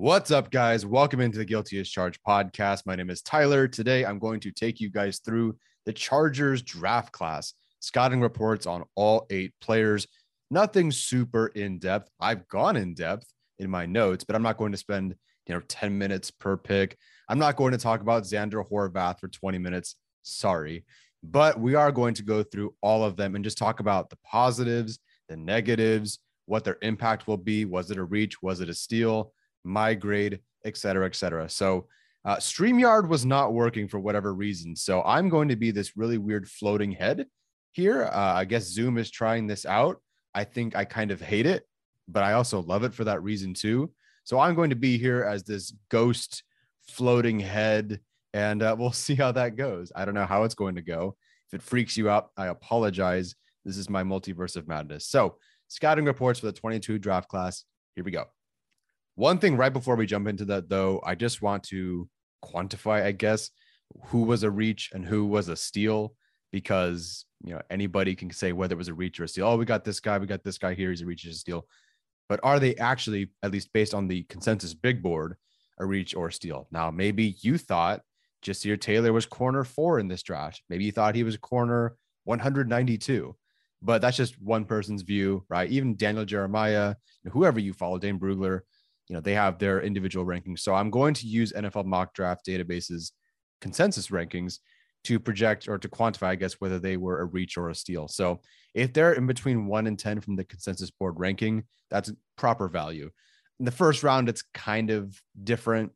What's up, guys? Welcome into the Guilty as Charged podcast. My name is Tyler. Today, I'm going to take you guys through the Chargers draft class, scouting reports on all eight players. Nothing super in depth. I've gone in depth in my notes, but I'm not going to spend you know 10 minutes per pick. I'm not going to talk about Zander Horvath for 20 minutes. Sorry, but we are going to go through all of them and just talk about the positives, the negatives, what their impact will be. Was it a reach? Was it a steal? My grade, et cetera, et cetera. So uh, StreamYard was not working for whatever reason. So I'm going to be this really weird floating head here. Uh, I guess Zoom is trying this out. I think I kind of hate it, but I also love it for that reason too. So I'm going to be here as this ghost floating head, and uh, we'll see how that goes. I don't know how it's going to go. If it freaks you out, I apologize. This is my multiverse of madness. So, scouting reports for the 22 draft class. Here we go. One thing right before we jump into that, though, I just want to quantify, I guess, who was a reach and who was a steal, because you know anybody can say whether it was a reach or a steal. Oh, we got this guy, we got this guy here. He's a reach or a steal, but are they actually, at least based on the consensus big board, a reach or a steal? Now, maybe you thought Ja'Sir Taylor was corner four in this draft. Maybe you thought he was corner 192 but that's just one person's view, right? Even Daniel Jeremiah, whoever you follow, Dane Brugler, you know they have their individual rankings. So i'm going to use nfl mock draft databases consensus rankings to project or to quantify i guess whether they were a reach or a steal. So if they're in between 1 and 10 from the consensus board ranking that's proper value. In the first round it's kind of different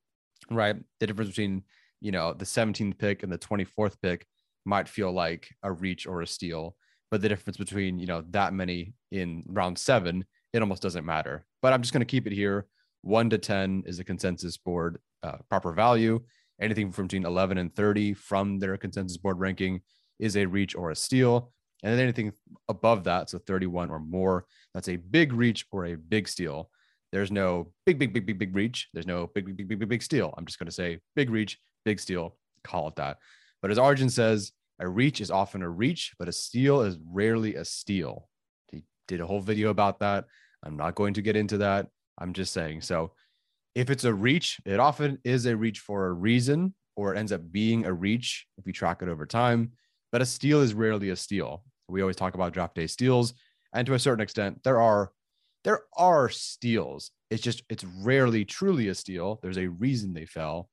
right? The difference between you know the 17th pick and the 24th pick might feel like a reach or a steal but the difference between you know that many in round 7 it almost doesn't matter. But i'm just going to keep it here one to 10 is a consensus board uh, proper value. Anything from between 11 and 30 from their consensus board ranking is a reach or a steal. And then anything above that, so 31 or more, that's a big reach or a big steal. There's no big, big, big, big, big reach. There's no big, big, big, big, big, big steal. I'm just going to say big reach, big steal, call it that. But as Arjun says, a reach is often a reach, but a steal is rarely a steal. He did a whole video about that. I'm not going to get into that. I'm just saying. So if it's a reach, it often is a reach for a reason, or it ends up being a reach if you track it over time. But a steal is rarely a steal. We always talk about draft day steals, and to a certain extent, there are there are steals. It's just it's rarely truly a steal. There's a reason they fell,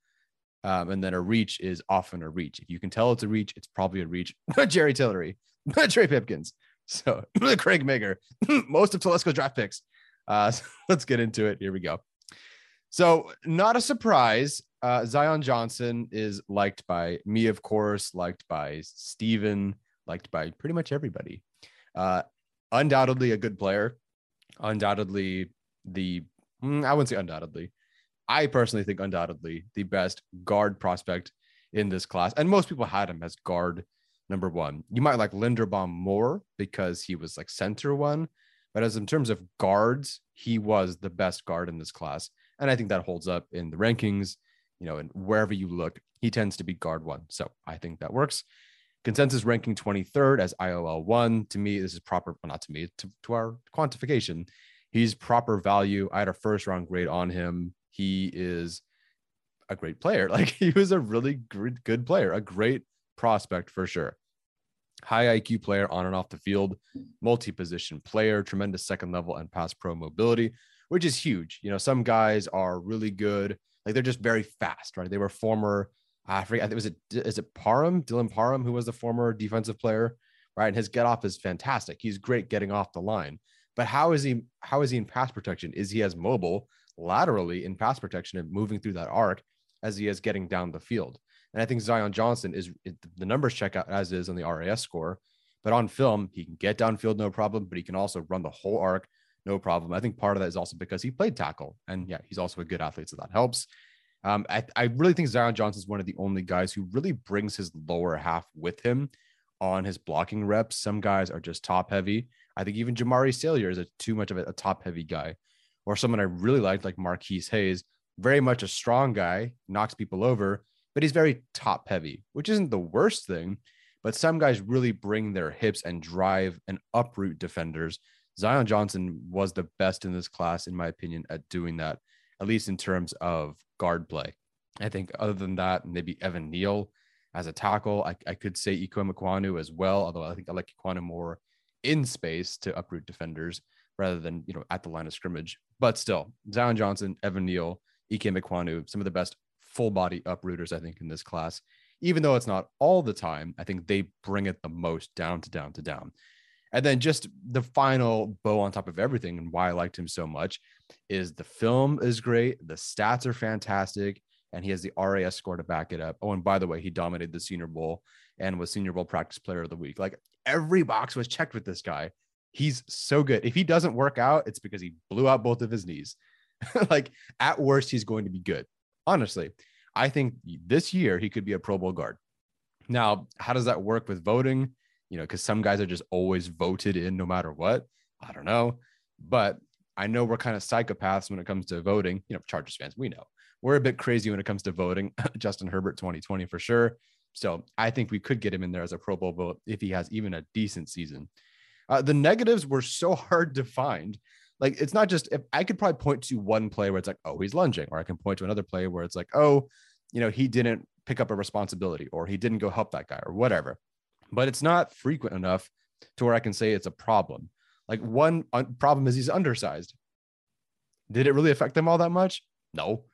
um, and then a reach is often a reach. If you can tell it's a reach, it's probably a reach. Jerry Tillery, Trey Pipkins, so Craig Mager, most of Telesco's draft picks. Uh, so let's get into it. Here we go. So, not a surprise, uh, Zion Johnson is liked by me, of course, liked by Steven, liked by pretty much everybody. Uh, undoubtedly a good player. Undoubtedly the, mm, I wouldn't say undoubtedly. I personally think undoubtedly the best guard prospect in this class. And most people had him as guard number one. You might like Linderbaum more because he was like center one, but as in terms of guards, he was the best guard in this class. And I think that holds up in the rankings, you know, and wherever you look, he tends to be guard one. So I think that works. Consensus ranking 23rd as IOL one. To me, this is proper, well, not to me, to, to our quantification. He's proper value. I had a first round grade on him. He is a great player. Like he was a really good, good player, a great prospect for sure. High IQ player on and off the field, multi position player, tremendous second level and pass pro mobility, which is huge. You know, some guys are really good, like they're just very fast, right? They were former, I forget, was it, is it Parham, Dylan Parham, who was the former defensive player, right? And his get off is fantastic. He's great getting off the line. But how is he, how is he in pass protection? Is he as mobile laterally in pass protection and moving through that arc as he is getting down the field? And I think Zion Johnson is the numbers check out as is on the RAS score, but on film, he can get downfield no problem, but he can also run the whole arc no problem. I think part of that is also because he played tackle. And yeah, he's also a good athlete, so that helps. Um, I, I really think Zion Johnson is one of the only guys who really brings his lower half with him on his blocking reps. Some guys are just top heavy. I think even Jamaree Salyer is a too much of a, a top heavy guy, or someone I really liked like Marquis Hayes, very much a strong guy, knocks people over, but he's very top heavy, which isn't the worst thing. But some guys really bring their hips and drive and uproot defenders. Zion Johnson was the best in this class, in my opinion, at doing that, at least in terms of guard play. I think other than that, maybe Evan Neal as a tackle. I, I could say Ikem Ekwonu as well, although I think I like Ekwonu more in space to uproot defenders rather than, you know, at the line of scrimmage. But still, Zion Johnson, Evan Neal, Ikem Ekwonu, some of the best full body uprooters, I think, in this class. Even though it's not all the time, I think they bring it the most down to down to down. And then just the final bow on top of everything and why I liked him so much is the film is great, the stats are fantastic, and he has the RAS score to back it up. Oh, and by the way, he dominated the Senior Bowl and was Senior Bowl practice player of the week. Like every box was checked with this guy. He's so good. If he doesn't work out, it's because he blew out both of his knees. like at worst, he's going to be good honestly, I think this year he could be a Pro Bowl guard. Now, how does that work with voting? You know, because some guys are just always voted in no matter what. I don't know. But I know we're kind of psychopaths when it comes to voting. You know, Chargers fans, we know we're a bit crazy when it comes to voting. Justin Herbert 2020 for sure. So I think we could get him in there as a Pro Bowl vote if he has even a decent season. Uh, the negatives were so hard to find like it's not just if I could probably point to one play where it's like, oh, he's lunging, or I can point to another play where it's like, oh, you know, he didn't pick up a responsibility or he didn't go help that guy or whatever. But it's not frequent enough to where I can say it's a problem. Like one problem is he's undersized. Did it really affect them all that much? No.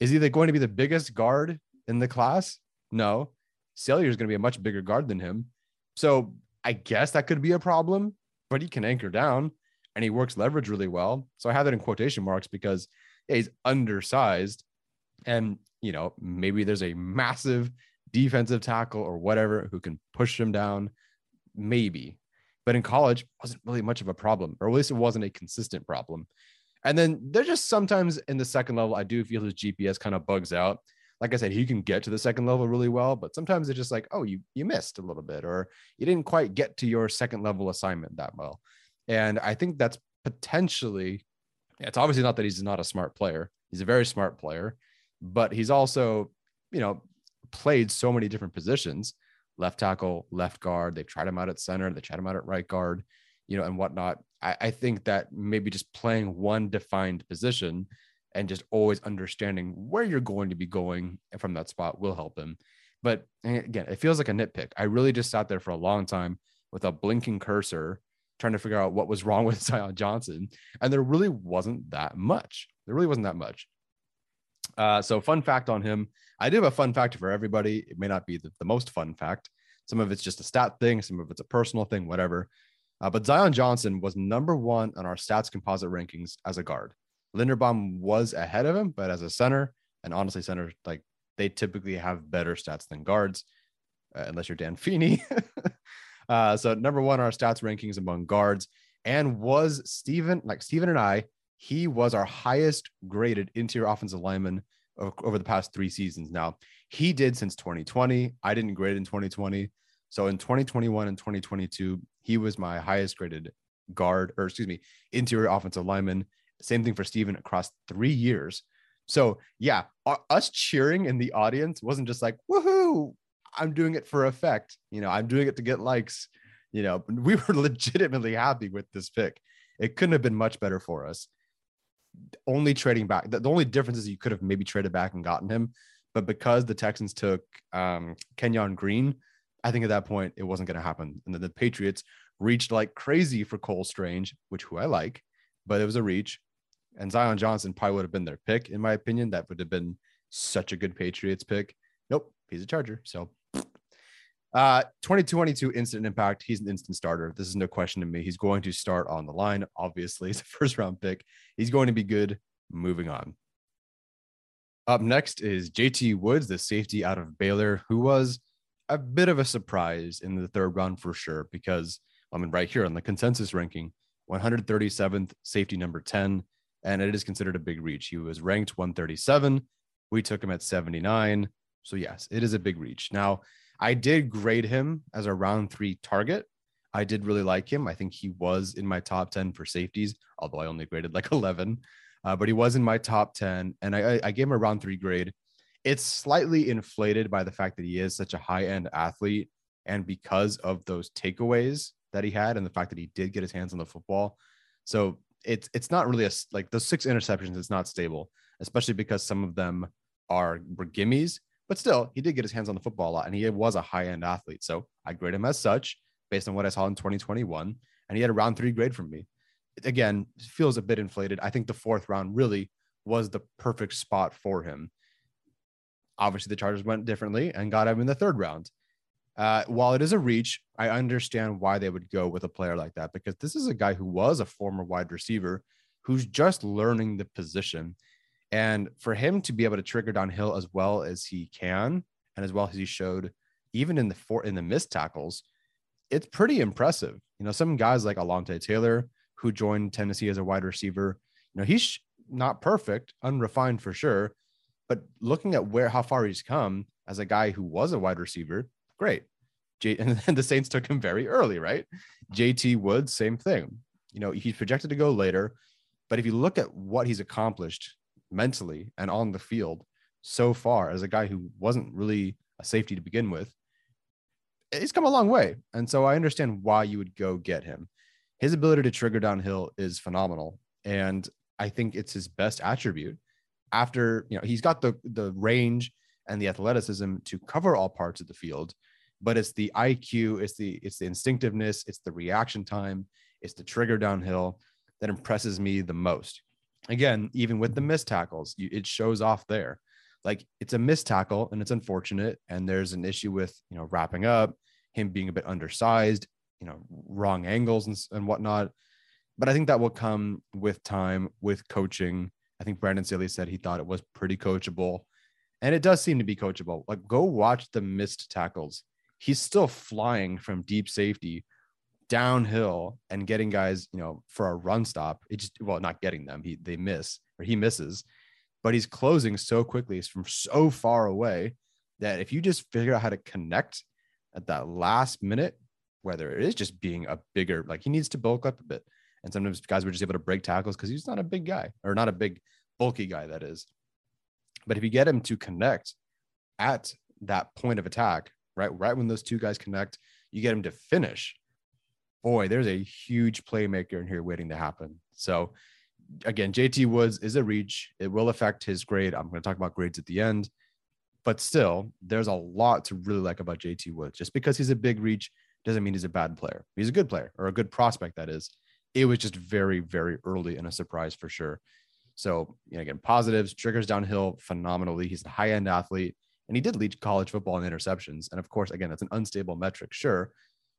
Is he going to be the biggest guard in the class? No. Salyer is going to be a much bigger guard than him. So I guess that could be a problem, but he can anchor down and he works leverage really well. So I have that in quotation marks because yeah, he's undersized. And, you know, maybe there's a massive defensive tackle or whatever who can push him down. Maybe. But in college, wasn't really much of a problem, or at least it wasn't a consistent problem. And then there's just sometimes in the second level, I do feel his GPS kind of bugs out. Like I said, he can get to the second level really well, but sometimes it's just like, oh, you you missed a little bit, or you didn't quite get to your second level assignment that well. And I think that's potentially, it's obviously not that he's not a smart player. He's a very smart player, but he's also, you know, played so many different positions left tackle, left guard. They've tried him out at center, they tried him out at right guard, you know, and whatnot. I, I think that maybe just playing one defined position and just always understanding where you're going to be going from that spot will help him. But again, it feels like a nitpick. I really just sat there for a long time with a blinking cursor trying to figure out what was wrong with Zion Johnson. And there really wasn't that much. There really wasn't that much. Uh, so, fun fact on him I do have a fun fact for everybody. It may not be the, the most fun fact. Some of it's just a stat thing, some of it's a personal thing, whatever. Uh, but Zion Johnson was number one on our stats composite rankings as a guard. Linderbaum was ahead of him, but as a center, and honestly, center like they typically have better stats than guards, uh, unless you're Dan Feeney. Uh, so number one, our stats rankings among guards, and was Steven, like Steven and I, he was our highest graded interior offensive lineman over the past three seasons. Now he did since 2020. I didn't grade in 2020. So in 2021 and 2022, he was my highest graded guard, or excuse me, interior offensive lineman. Same thing for Steven across three years. So yeah, us cheering in the audience wasn't just like, woohoo, I'm doing it for effect. You know, I'm doing it to get likes. You know, we were legitimately happy with this pick. It couldn't have been much better for us. Only trading back, the, the only difference is you could have maybe traded back and gotten him. But because the Texans took um, Kenyon Green, I think at that point it wasn't going to happen. And then the Patriots reached like crazy for Cole Strange, which who I like, but it was a reach. And Zion Johnson probably would have been their pick, in my opinion. That would have been such a good Patriots pick. Nope, he's a Charger. So uh 2022 instant impact. He's an instant starter. This is no question to me. He's going to start on the line. Obviously, he's a first round pick. He's going to be good. Moving on. Up next is JT Woods, the safety out of Baylor, who was a bit of a surprise in the third round for sure, because I mean, right here on the consensus ranking, 137th safety number 10, and it is considered a big reach. He was ranked 137. We took him at 79. So, yes, it is a big reach. Now, I did grade him as a round three target. I did really like him. I think he was in my top 10 for safeties, although I only graded like 11 uh, but he was in my top 10 and I, I gave him a round three grade. It's slightly inflated by the fact that he is such a high end athlete and because of those takeaways that he had and the fact that he did get his hands on the football. So it's it's not really a like those six interceptions. It's not stable, especially because some of them are were gimmies. But still, he did get his hands on the football a lot, and he was a high end athlete. So I grade him as such based on what I saw in 2021, and he had a round three grade from me again feels a bit inflated. I think the fourth round really was the perfect spot for him. Obviously, the Chargers went differently and got him in the third round. Uh, while it is a reach, I understand why they would go with a player like that because this is a guy who was a former wide receiver who's just learning the position. And for him to be able to trigger downhill as well as he can, and as well as he showed, even in the four in the missed tackles, it's pretty impressive. You know, some guys like Alontae Taylor, who joined Tennessee as a wide receiver. You know, he's not perfect, unrefined for sure, but looking at where how far he's come as a guy who was a wide receiver, great. J- and the Saints took him very early, right? JT Woods, same thing. You know, he's projected to go later, but if you look at what he's accomplished mentally and on the field so far as a guy who wasn't really a safety to begin with, he's come a long way. And so I understand why you would go get him his ability to trigger downhill is phenomenal. And I think it's his best attribute. After, you know, he's got the the range and the athleticism to cover all parts of the field, but it's the IQ, it's the it's the instinctiveness, it's the reaction time, it's the trigger downhill that impresses me the most. Again, even with the missed tackles, it shows off there. Like it's a missed tackle and it's unfortunate, and there's an issue with you know wrapping up, him being a bit undersized, you know wrong angles and, and whatnot. But i think that will come with time with coaching. I think brandon staley said he thought it was pretty coachable and it does seem to be coachable. Like go watch the missed tackles. He's still flying from deep safety downhill and getting guys you know for a run stop it just well not getting them he they miss or he misses but he's closing so quickly from so far away that if you just figure out how to connect at that last minute whether it is just being a bigger, like he needs to bulk up a bit. And sometimes guys were just able to break tackles because he's not a big guy or not a big, bulky guy, that is. But if you get him to connect at that point of attack, right, right when those two guys connect, you get him to finish. Boy, there's a huge playmaker in here waiting to happen. So, again, JT Woods is a reach. It will affect his grade. I'm going to talk about grades at the end, but still, there's a lot to really like about JT Woods. Just because he's a big reach doesn't mean he's a bad player. He's a good player or a good prospect, that is. It was just very, very early and a surprise for sure. So, you know, again, positives, triggers downhill phenomenally. He's a high end athlete and he did lead college football in interceptions. And of course, again, that's an unstable metric, sure.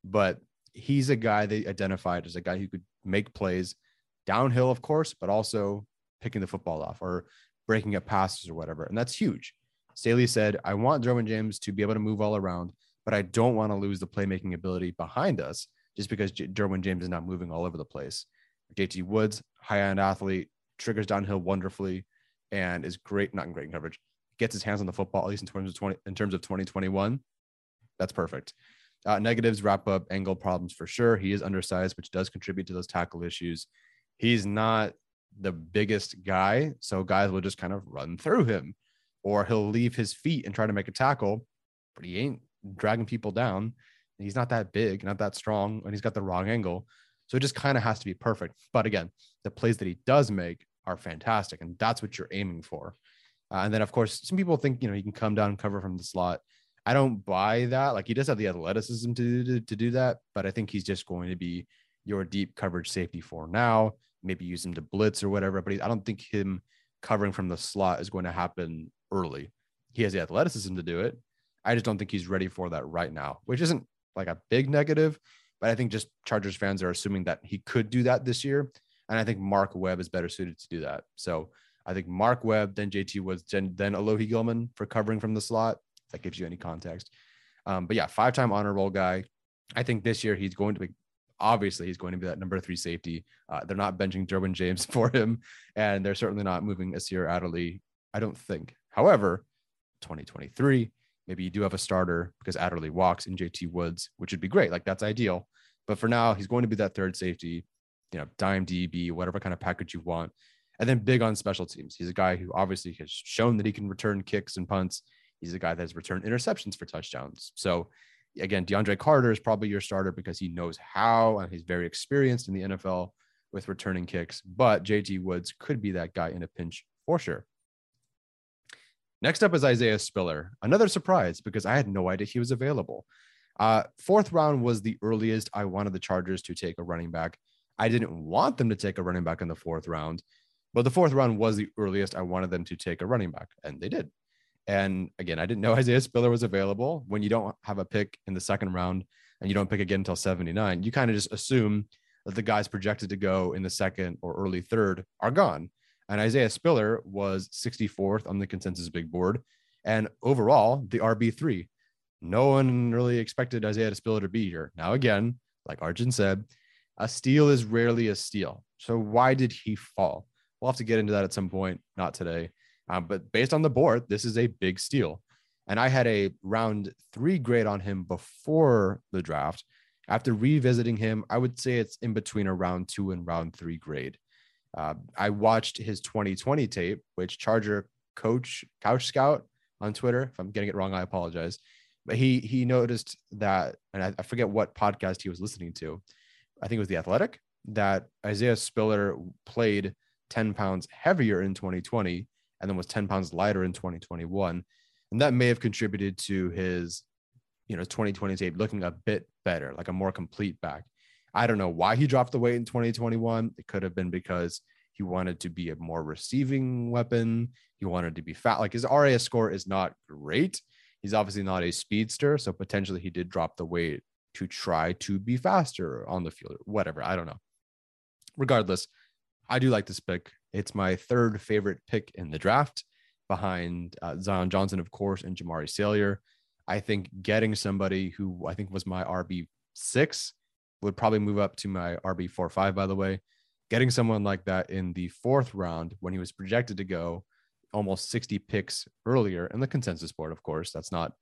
But he's a guy they identified as a guy who could make plays downhill, of course, but also picking the football off or breaking up passes or whatever. And that's huge. Staley said, I want Derwin James to be able to move all around but I don't want to lose the playmaking ability behind us just because J- Derwin James is not moving all over the place. JT Woods, high end athlete, triggers downhill wonderfully, and is great, not in great coverage, gets his hands on the football, at least in terms of 20, in terms of 2021. That's perfect. Uh, negatives wrap up angle problems for sure. He is undersized, which does contribute to those tackle issues. He's not the biggest guy, so guys will just kind of run through him, or he'll leave his feet and try to make a tackle, but he ain't dragging people down. He's not that big, not that strong, and he's got the wrong angle. So it just kind of has to be perfect. But again, the plays that he does make are fantastic, and that's what you're aiming for. Uh, and then, of course, some people think you know he can come down and cover from the slot. I don't buy that. Like he does have the athleticism to, to, to do that, but I think he's just going to be your deep coverage safety for now. Maybe use him to blitz or whatever. But he, I don't think him covering from the slot is going to happen early. He has the athleticism to do it. I just don't think he's ready for that right now, which isn't like a big negative, but I think just Chargers fans are assuming that he could do that this year. And I think Mark Webb is better suited to do that. So I think Mark Webb, then JT Woods, then, then Alohi Gilman for covering from the slot. That gives you any context. Um, but yeah, five time honor roll guy. I think this year he's going to be obviously he's going to be that number three safety. Uh, they're not benching Derwin James for him, and they're certainly not moving Nasir Adderley. I don't think. However, 2023, maybe you do have a starter because Adderley walks in JT Woods, which would be great. Like that's ideal. But for now, he's going to be that third safety, you know, dime DB, whatever kind of package you want. And then big on special teams. He's a guy who obviously has shown that he can return kicks and punts. He's a guy that has returned interceptions for touchdowns. So again, DeAndre Carter is probably your starter because he knows how and he's very experienced in the NFL with returning kicks. But JT Woods could be that guy in a pinch for sure. Next up is Isaiah Spiller. Another surprise because I had no idea he was available. Uh, fourth round was the earliest I wanted the Chargers to take a running back. I didn't want them to take a running back in the fourth round but the fourth round was the earliest I wanted them to take a running back, and they did. And again, I didn't know Isaiah Spiller was available. When you don't have a pick in the second round and you don't pick again until 79, you kind of just assume that the guys projected to go in the second or early third are gone. And Isaiah Spiller was 64th on the consensus big board. And overall, the RB3. No one really expected Isaiah Spiller to be here. Now, again, like Arjun said, a steal is rarely a steal. So why did he fall? We'll have to get into that at some point, not today. Um, but based on the board, this is a big steal. And I had a round three grade on him before the draft. After revisiting him, I would say it's in between a round two and round three grade. Uh, I watched his 2020 tape, which Charger coach Couch Scout on Twitter. If I'm getting it wrong, I apologize. But he he noticed that, and I, I forget what podcast he was listening to. I think it was The Athletic that Isaiah Spiller played 10 pounds heavier in 2020 and then was 10 pounds lighter in 2021. And that may have contributed to his, you know, 2020 tape looking a bit better, like a more complete back. I don't know why he dropped the weight in 2021. It could have been because he wanted to be a more receiving weapon. He wanted to be fat. Like his RAS score is not great. He's obviously not a speedster. So potentially he did drop the weight to try to be faster on the field, or whatever. I don't know. Regardless, I do like this pick. It's my third favorite pick in the draft behind uh, Zion Johnson, of course, and Jamaree Salyer. I think getting somebody who I think was my RB six would probably move up to my RB four five. By the way, getting someone like that in the fourth round when he was projected to go almost 60 picks earlier in the consensus board, of course, that's not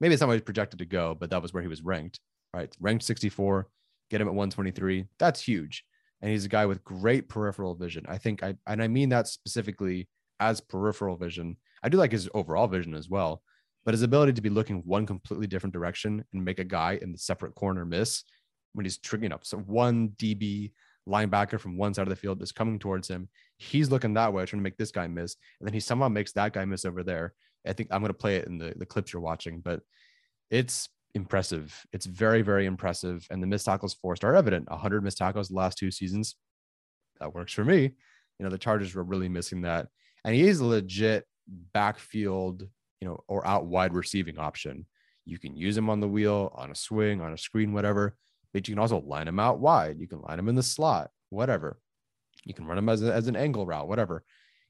maybe it's not where he's projected to go, but that was where he was ranked. Right, ranked 64. Get him at 123. That's huge and he's a guy with great peripheral vision. I think I and I mean that specifically as peripheral vision. I do like his overall vision as well, but his ability to be looking one completely different direction and make a guy in the separate corner miss when he's triggering up. So one DB linebacker from one side of the field is coming towards him. He's looking that way, trying to make this guy miss, and then he somehow makes that guy miss over there. I think I'm going to play it in the, the clips you're watching, but it's impressive. It's very, very impressive. And the missed tackles forced are evident. 100 missed tackles the last two seasons. That works for me. You know, the Chargers were really missing that. And he is a legit backfield, you know, or out wide receiving option. You can use him on the wheel, on a swing, on a screen, whatever. But you can also line him out wide. You can line him in the slot, whatever. You can run him as, a, as an angle route, whatever.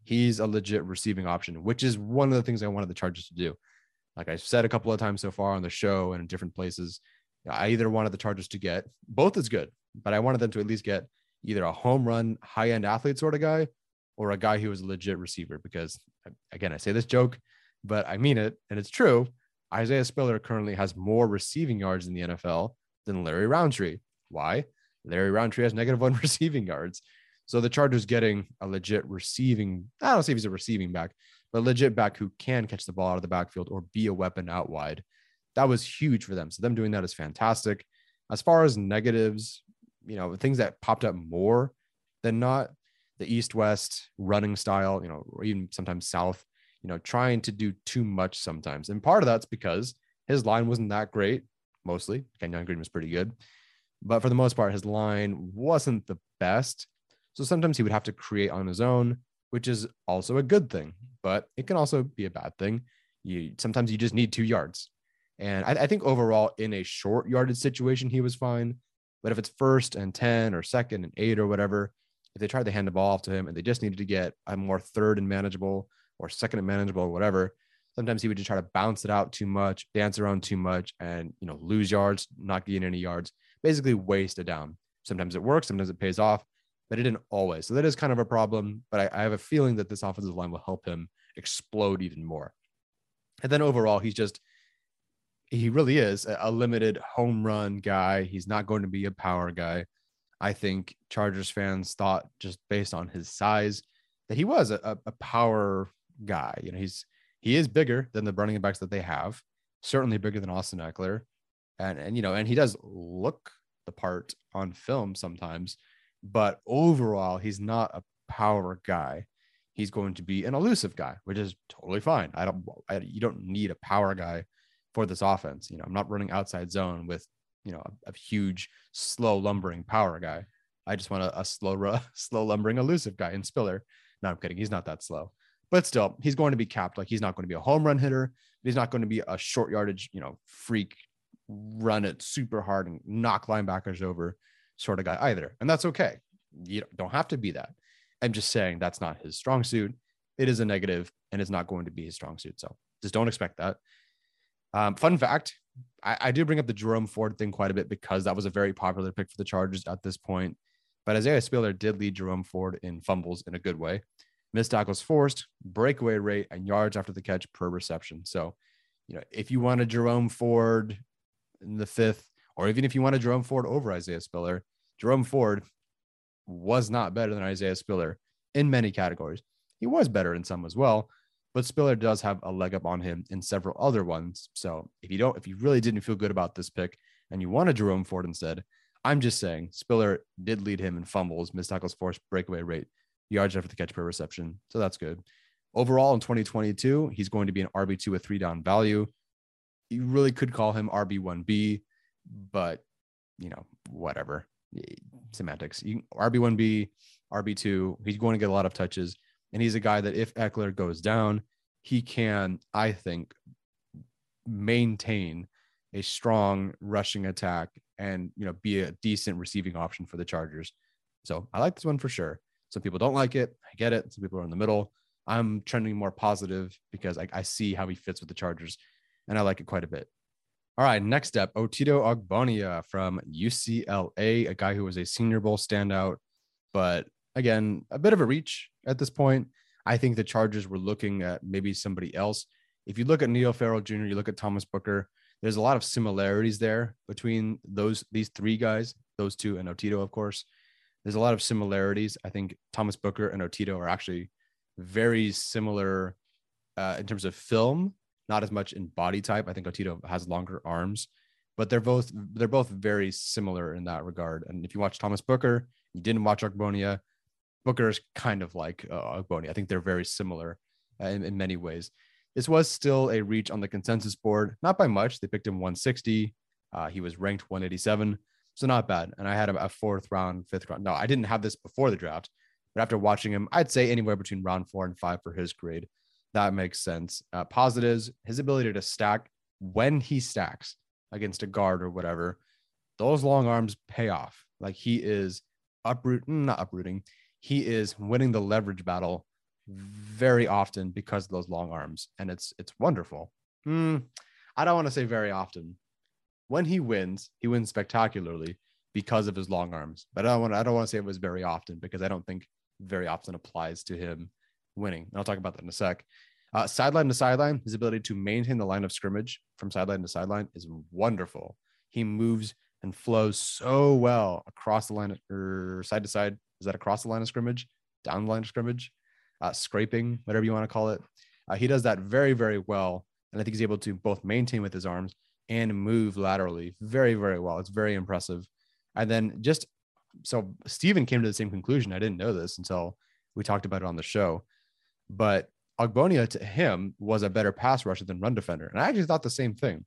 He's a legit receiving option, which is one of the things I wanted the Chargers to do. Like I've said a couple of times so far on the show and in different places, I either wanted the Chargers to get both is good, but I wanted them to at least get either a home run, high end athlete sort of guy or a guy who was a legit receiver. Because again, I say this joke, but I mean it and it's true. Isaiah Spiller currently has more receiving yards in the NFL than Larry Rountree. Why? Larry Rountree has negative one receiving yards. So the Chargers getting a legit receiving, I don't see if he's a receiving back, but legit back who can catch the ball out of the backfield or be a weapon out wide. that was huge for them. So them doing that is fantastic. As far as negatives, you know, things that popped up more than not, the east west running style, you know, or even sometimes south, you know, trying to do too much sometimes. And part of that's because his line wasn't that great, mostly. Kenyon Green was pretty good. But for the most part, his line wasn't the best. So sometimes he would have to create on his own, which is also a good thing, but it can also be a bad thing. You sometimes you just need two yards. And I, I think overall, in a short yarded situation, he was fine. But if it's first and 10 or second and eight or whatever, if they tried to hand the ball off to him and they just needed to get a more third and manageable or second and manageable or whatever, sometimes he would just try to bounce it out too much, dance around too much, and you know, lose yards, not gain any yards, basically waste a down. Sometimes it works, sometimes it pays off, but it didn't always. So that is kind of a problem. But I, I have a feeling that this offensive line will help him explode even more. And then overall, he's just he really is a limited home run guy. He's not going to be a power guy. I think Chargers fans thought just based on his size that he was a, a power guy. You know, he's he is bigger than the running backs that they have, certainly bigger than Austin Ekeler. And and you know, and he does look the part on film sometimes, but overall, he's not a power guy. He's going to be an elusive guy, which is totally fine. I don't I, you don't need a power guy for this offense. You know, I'm not running outside zone with, you know, a, a huge, slow lumbering power guy. I just want a, a slow, slow lumbering elusive guy in Spiller. No, I'm kidding. He's not that slow, but still, he's going to be capped. Like he's not going to be a home run hitter. He's not going to be a short yardage, you know, freak, run it super hard and knock linebackers over sort of guy either. And that's okay. You don't have to be that. I'm just saying that's not his strong suit. It is a negative and it's not going to be his strong suit. So just don't expect that. Um, fun fact I, I do bring up the Jerome Ford thing quite a bit because that was a very popular pick for the Chargers at this point. But Isaiah Spiller did lead Jerome Ford in fumbles in a good way. Missed tackles forced, breakaway rate, and yards after the catch per reception. So, you know, if you want a Jerome Ford in the fifth, or even if you want a Jerome Ford over Isaiah Spiller, Jerome Ford was not better than Isaiah Spiller in many categories. He was better in some as well, but Spiller does have a leg up on him in several other ones. So if you don't, if you really didn't feel good about this pick and you want a Jerome Ford instead, I'm just saying Spiller did lead him in fumbles, missed tackles forced, breakaway rate, yards after the catch per reception. So that's good. Overall in 2022, he's going to be an RB2 with three down value. You really could call him RB1B, but you know, whatever. Semantics. You, RB1B, RB2, he's going to get a lot of touches. And he's a guy that if Ekeler goes down, he can, I think, maintain a strong rushing attack and you know be a decent receiving option for the Chargers. So I like this one for sure. Some people don't like it. I get it. Some people are in the middle. I'm trending more positive because I, I see how he fits with the Chargers and I like it quite a bit. All right, next up, Otito Ogbonnia from UCLA, a guy who was a Senior Bowl standout, but again, a bit of a reach at this point. I think the Chargers were looking at maybe somebody else. If you look at Neil Farrell Jr., you look at Thomas Booker, there's a lot of similarities there between those these three guys, those two and Otito, of course. There's a lot of similarities. I think Thomas Booker and Otito are actually very similar uh, in terms of film, not as much in body type. I think Otito has longer arms, but they're both they're both very similar in that regard. And if you watch Thomas Booker, you didn't watch Ogbonnia, Booker is kind of like uh, I think they're very similar uh, in, in many ways. This was still a reach on the consensus board, not by much. They picked him 160. Uh, he was ranked 187, so not bad. And I had him a fourth round, fifth round. No, I didn't have this before the draft, but after watching him, I'd say anywhere between round four and five for his grade. That makes sense. Uh, positives: his ability to stack when he stacks against a guard or whatever. Those long arms pay off. Like he is uprooting, not uprooting he is winning the leverage battle very often because of those long arms, and it's it's wonderful. Mm, I don't want to say very often. When he wins, he wins spectacularly because of his long arms. But I don't want I don't want to say it was very often because I don't think very often applies to him winning. And I'll talk about that in a sec. Uh, sideline to sideline, his ability to maintain the line of scrimmage from sideline to sideline is wonderful. He moves and flows so well across the line or side to side is that across the line of scrimmage, down the line of scrimmage, uh, scraping, whatever you want to call it? Uh, he does that very, very well. And I think he's able to both maintain with his arms, and move laterally very, very well. It's very impressive. And then just so Stephen came to the same conclusion. I didn't know this until we talked about it on the show. But Ogbonnia to him was a better pass rusher than run defender. And I actually thought the same thing.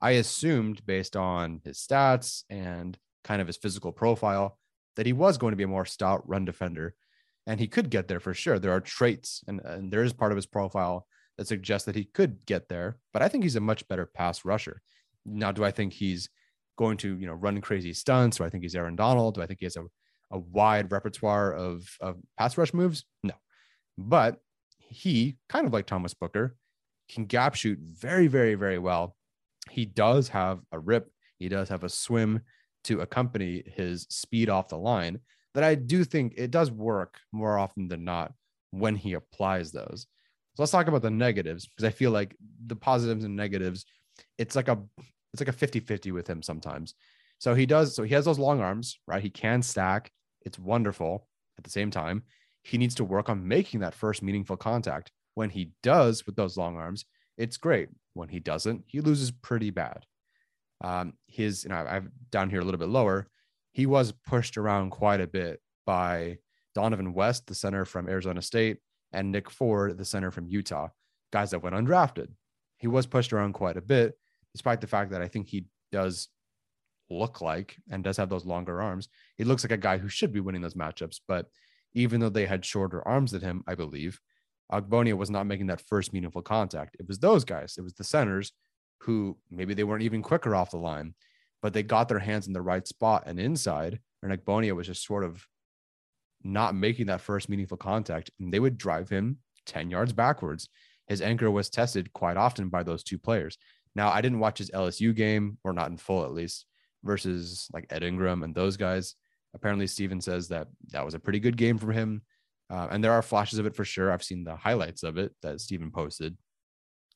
I assumed based on his stats and kind of his physical profile that he was going to be a more stout run defender. And he could get there for sure. There are traits and, and there is part of his profile that suggests that he could get there, but I think he's a much better pass rusher. Now, do I think he's going to, you know, run crazy stunts? Do I think he's Aaron Donald? Do I think he has a, a wide repertoire of, of pass rush moves? No. But he, kind of like Thomas Booker, can gap shoot very, very, very well. He does have a rip, he does have a swim to accompany his speed off the line that I do think it does work more often than not when he applies those. So let's talk about the negatives because I feel like the positives and negatives, it's like a it's like a 50-50 with him sometimes. So he does so he has those long arms, right? He can stack. It's wonderful. At the same time, he needs to work on making that first meaningful contact. When he does with those long arms, it's great. When he doesn't, he loses pretty bad. Um, his, you know, I've down here a little bit lower. He was pushed around quite a bit by Donovan West, the center from Arizona State, and Nick Ford, the center from Utah, guys that went undrafted. He was pushed around quite a bit, despite the fact that I think he does look like and does have those longer arms. He looks like a guy who should be winning those matchups, but even though they had shorter arms than him, I believe, Ogbonnia was not making that first meaningful contact. It was those guys, it was the centers who maybe they weren't even quicker off the line, but they got their hands in the right spot and inside. And Ogbonnia was just sort of not making that first meaningful contact, and they would drive him 10 yards backwards. His anchor was tested quite often by those two players. Now, I didn't watch his LSU game, or not in full at least, versus like Ed Ingram and those guys apparently Steven says that that was a pretty good game for him. Uh, and there are flashes of it for sure. I've seen the highlights of it that Steven posted.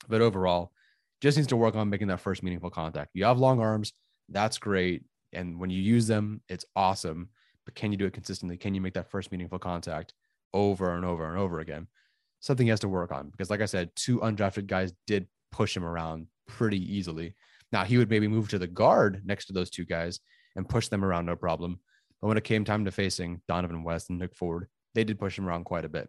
But overall, just needs to work on making that first meaningful contact. You have long arms, that's great. And when you use them, it's awesome. But can you do it consistently? Can you make that first meaningful contact over and over and over again? Something he has to work on because, like I said, two undrafted guys did push him around pretty easily. Now he would maybe move to the guard next to those two guys and push them around no problem. But when it came time to facing Donovan West and Nick Ford, they did push him around quite a bit.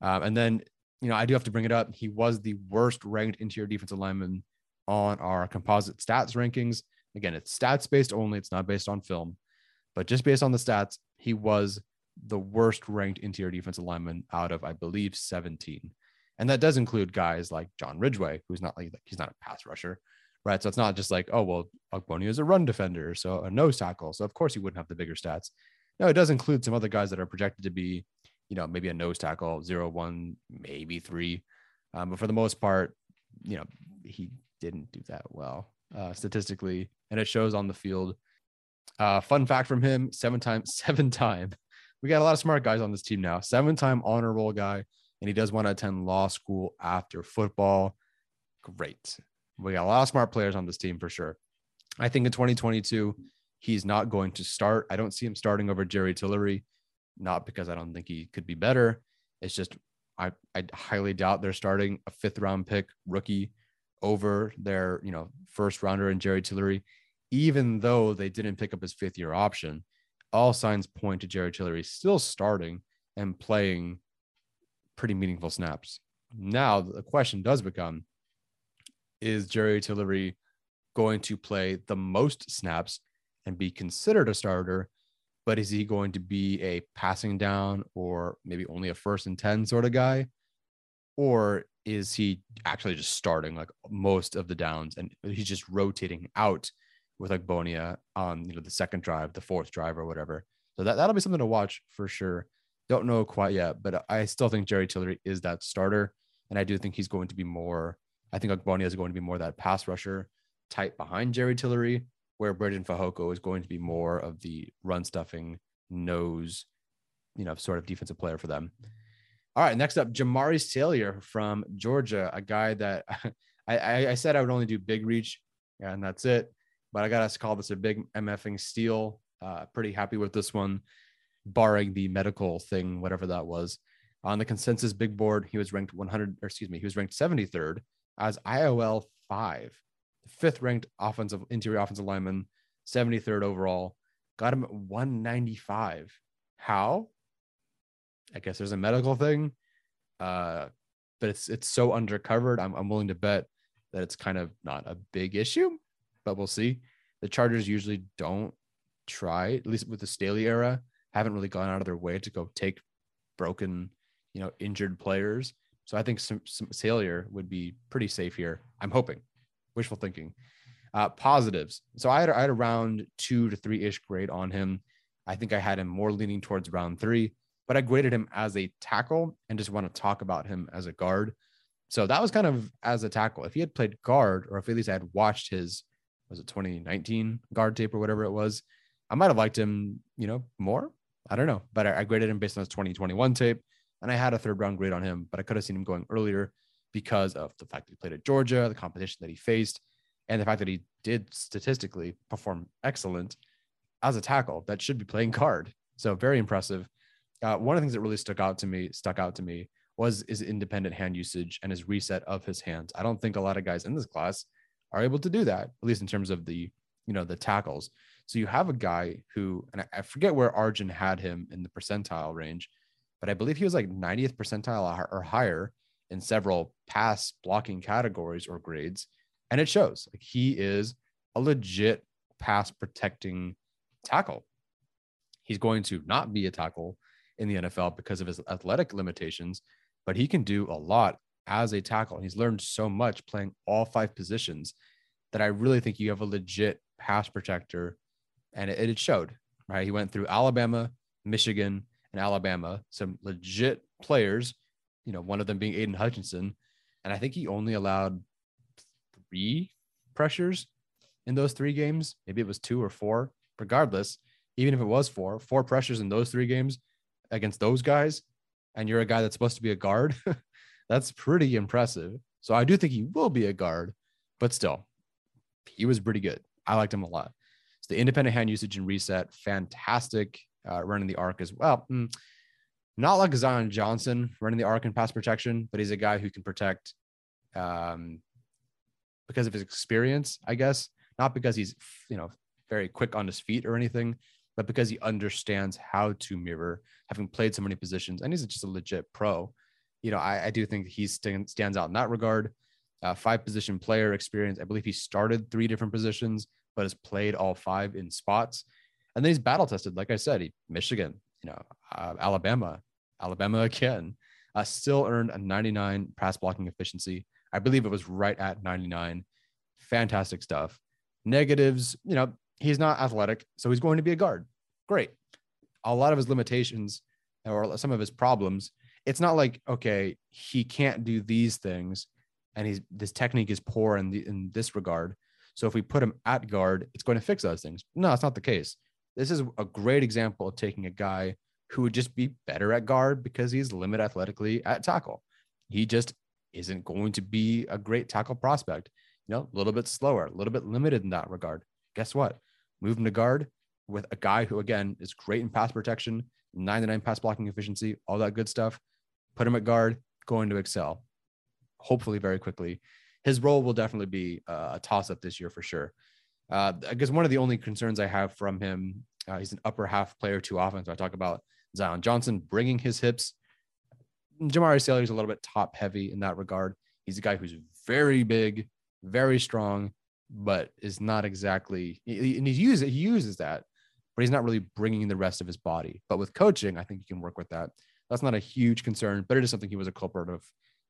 Um, and then, you know, I do have to bring it up. He was the worst ranked interior defensive lineman on our composite stats rankings. Again, it's stats based only, it's not based on film. But just based on the stats, he was the worst ranked interior defensive lineman out of, I believe, 17. And that does include guys like John Ridgeway, who's not like he's not a pass rusher, right? So it's not just like, oh, well, Ogbonnia is a run defender, so a nose tackle. So of course he wouldn't have the bigger stats. No, it does include some other guys that are projected to be, you know, maybe a nose tackle, zero, one, maybe three. Um, but for the most part, you know, he didn't do that well uh, statistically, and it shows on the field. Uh, fun fact from him: seven time, seven time. We got a lot of smart guys on this team now. Seven time honor roll guy, and he does want to attend law school after football. Great. We got a lot of smart players on this team for sure. I think in 2022, he's not going to start. I don't see him starting over Jerry Tillery, not because I don't think he could be better. It's just I, I highly doubt they're starting a fifth round pick rookie over their you know first rounder and Jerry Tillery, even though they didn't pick up his fifth year option. All signs point to Jerry Tillery still starting and playing pretty meaningful snaps. Now the question does become is Jerry Tillery going to play the most snaps and be considered a starter? But is he going to be a passing down or maybe only a first and 10 sort of guy? Or is he actually just starting like most of the downs and he's just rotating out with like Bonia on you know the second drive, the fourth drive, or whatever? So that, that'll be something to watch for sure. Don't know quite yet, but I still think Jerry Tillery is that starter. And I do think he's going to be more I think Ogbonnia is going to be more that pass rusher type behind Jerry Tillery, where Breiden Fehoko is going to be more of the run stuffing nose, you know, sort of defensive player for them. All right, next up, Jamaree Salyer from Georgia, a guy that I, I, said I would only do big reach, and that's it. But I got us to call this a big MFing steal. Uh, pretty happy with this one, barring the medical thing, whatever that was. On the consensus big board, he was ranked 100, or excuse me, he was ranked 73rd as IOL five, fifth ranked offensive interior offensive lineman, 73rd overall. Got him at 195. How? I guess there's a medical thing. Uh, but it's it's so undercovered. I'm I'm willing to bet that it's kind of not a big issue, but we'll see. The Chargers usually don't try, at least with the Staley era, haven't really gone out of their way to go take broken, you know, injured players. So I think some, some Salyer would be pretty safe here. I'm hoping. Wishful thinking. Uh, positives. So I had, I had a round two to three ish grade on him. I think I had him more leaning towards round three, but I graded him as a tackle and just want to talk about him as a guard. So that was kind of as a tackle. If he had played guard, or if at least I had watched his, was it 2019 guard tape or whatever it was, I might have liked him, you know, more. I don't know, but I, I graded him based on his 2021 tape, and I had a third round grade on him, but I could have seen him going earlier because of the fact that he played at Georgia, the competition that he faced, and the fact that he did statistically perform excellent as a tackle that should be playing guard. So very impressive. Uh, one of the things that really stuck out to me, stuck out to me, was his independent hand usage and his reset of his hands. I don't think a lot of guys in this class are able to do that, at least in terms of the, you know, the tackles. So you have a guy who, and I forget where Arjun had him in the percentile range, but I believe he was like 90th percentile or higher in several pass blocking categories or grades. And it shows like he is a legit pass protecting tackle. He's going to not be a tackle in the NFL because of his athletic limitations, but he can do a lot as a tackle. He's learned so much playing all five positions that I really think you have a legit pass protector and it, it showed. Right, he went through Alabama, Michigan, and Alabama, some legit players. You know, one of them being Aidan Hutchinson, and I think he only allowed three pressures in those three games. Maybe it was two or four. Regardless, even if it was four, four pressures in those three games against those guys, and you're a guy that's supposed to be a guard, that's pretty impressive. So I do think he will be a guard, but still, he was pretty good. I liked him a lot the independent hand usage and reset, fantastic uh, running the arc as well. Mm, not like Zion Johnson running the arc and pass protection, but he's a guy who can protect um, because of his experience, I guess. Not because he's you know very quick on his feet or anything, but because he understands how to mirror, having played so many positions, and he's just a legit pro. You know, I, I do think he st- stands out in that regard. Uh, five position player experience. I believe he started three different positions but has played all five in spots. And then he's battle tested. Like I said, he, Michigan, you know, uh, Alabama, Alabama again, uh, still earned a 99 pass blocking efficiency. I believe it was right at 99. Fantastic stuff. Negatives, you know, he's not athletic, so he's going to be a guard. Great. A lot of his limitations or some of his problems, it's not like, okay, he can't do these things and he's this technique is poor in the in this regard. So if we put him at guard, it's going to fix those things. No, it's not the case. This is a great example of taking a guy who would just be better at guard because he's limited athletically at tackle. He just isn't going to be a great tackle prospect. You know, a little bit slower, a little bit limited in that regard. Guess what? Move him to guard with a guy who, again, is great in pass protection, 99 pass blocking efficiency, all that good stuff. Put him at guard, going to excel, hopefully very quickly his role will definitely be uh, a toss up this year for sure. Uh, I guess one of the only concerns I have from him, uh, he's an upper half player too often. So I talk about Zion Johnson bringing his hips. Jamaree Salyer is a little bit top heavy in that regard. He's a guy who's very big, very strong, but is not exactly, and he uses, he uses that, but he's not really bringing the rest of his body. But with coaching, I think he can work with that. That's not a huge concern, but it is something he was a culprit of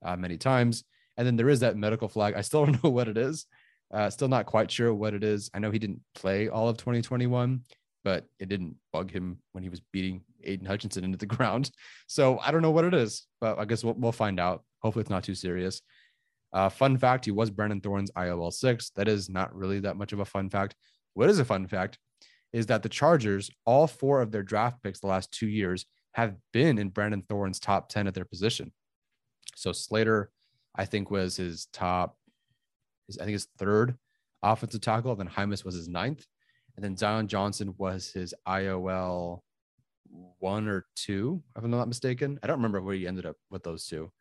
uh, many times. And then there is that medical flag. I still don't know what it is. Uh, still not quite sure what it is. I know he didn't play all of 2021, but it didn't bug him when he was beating Aidan Hutchinson into the ground. So I don't know what it is, but I guess we'll, we'll find out. Hopefully, it's not too serious. Uh, fun fact: He was Brandon Thorn's IOL six. That is not really that much of a fun fact. What is a fun fact is that the Chargers, all four of their draft picks the last two years, have been in Brandon Thorn's top ten at their position. So Slater, I think was his top, his, I think his third offensive tackle. Then Jaimes was his ninth. And then Zion Johnson was his IOL one or two, if I'm not mistaken. I don't remember where he ended up with those two.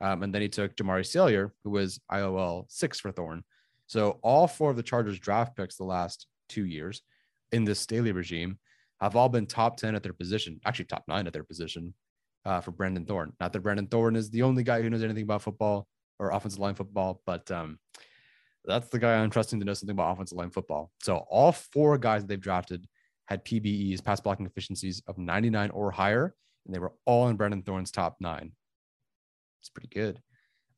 Um, and then he took Jamaree Salyer, who was IOL six for Thorn. So all four of the Chargers draft picks the last two years in this Staley regime have all been top 10 at their position, actually top nine at their position uh, for Brandon Thorn. Not that Brandon Thorn is the only guy who knows anything about football or offensive line football, but um, that's the guy I'm trusting to know something about offensive line football. So all four guys that they've drafted had PBEs, pass blocking efficiencies of 99 or higher, and they were all in Brandon Thorn's top nine. It's pretty good.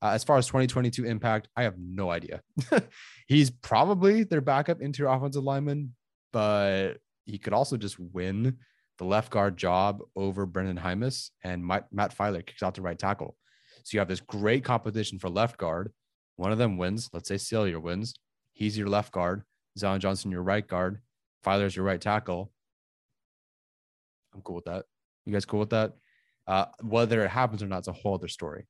Uh, as far as 2022 impact, I have no idea. He's probably their backup interior offensive lineman, but he could also just win the left guard job over Brenden Jaimes and Matt, Feiler kicks out the right tackle. So you have this great competition for left guard. One of them wins. Let's say Salyer wins. He's your left guard. Zion Johnson, your right guard. Feiler's your right tackle. I'm cool with that. You guys cool with that? Uh, whether it happens or not, it's a whole other story.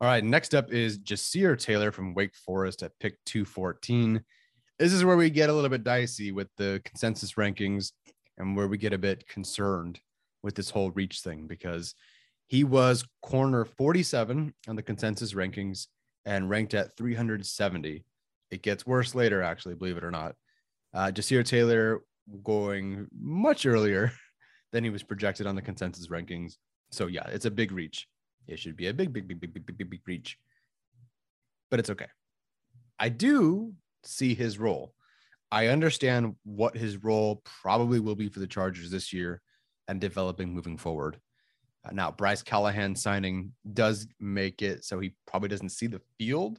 All right, next up is Ja'Sir Taylor from Wake Forest at pick 214. This is where we get a little bit dicey with the consensus rankings and where we get a bit concerned with this whole reach thing because he was corner 47 on the consensus rankings and ranked at 370. It gets worse later, actually, believe it or not. Uh, Ja'Sir Taylor going much earlier than he was projected on the consensus rankings. So, yeah, it's a big reach. It should be a big, big, big, big, big, big, big, big reach. But it's okay. I do see his role. I understand what his role probably will be for the Chargers this year and developing moving forward. Uh, now, Bryce Callahan signing does make it so he probably doesn't see the field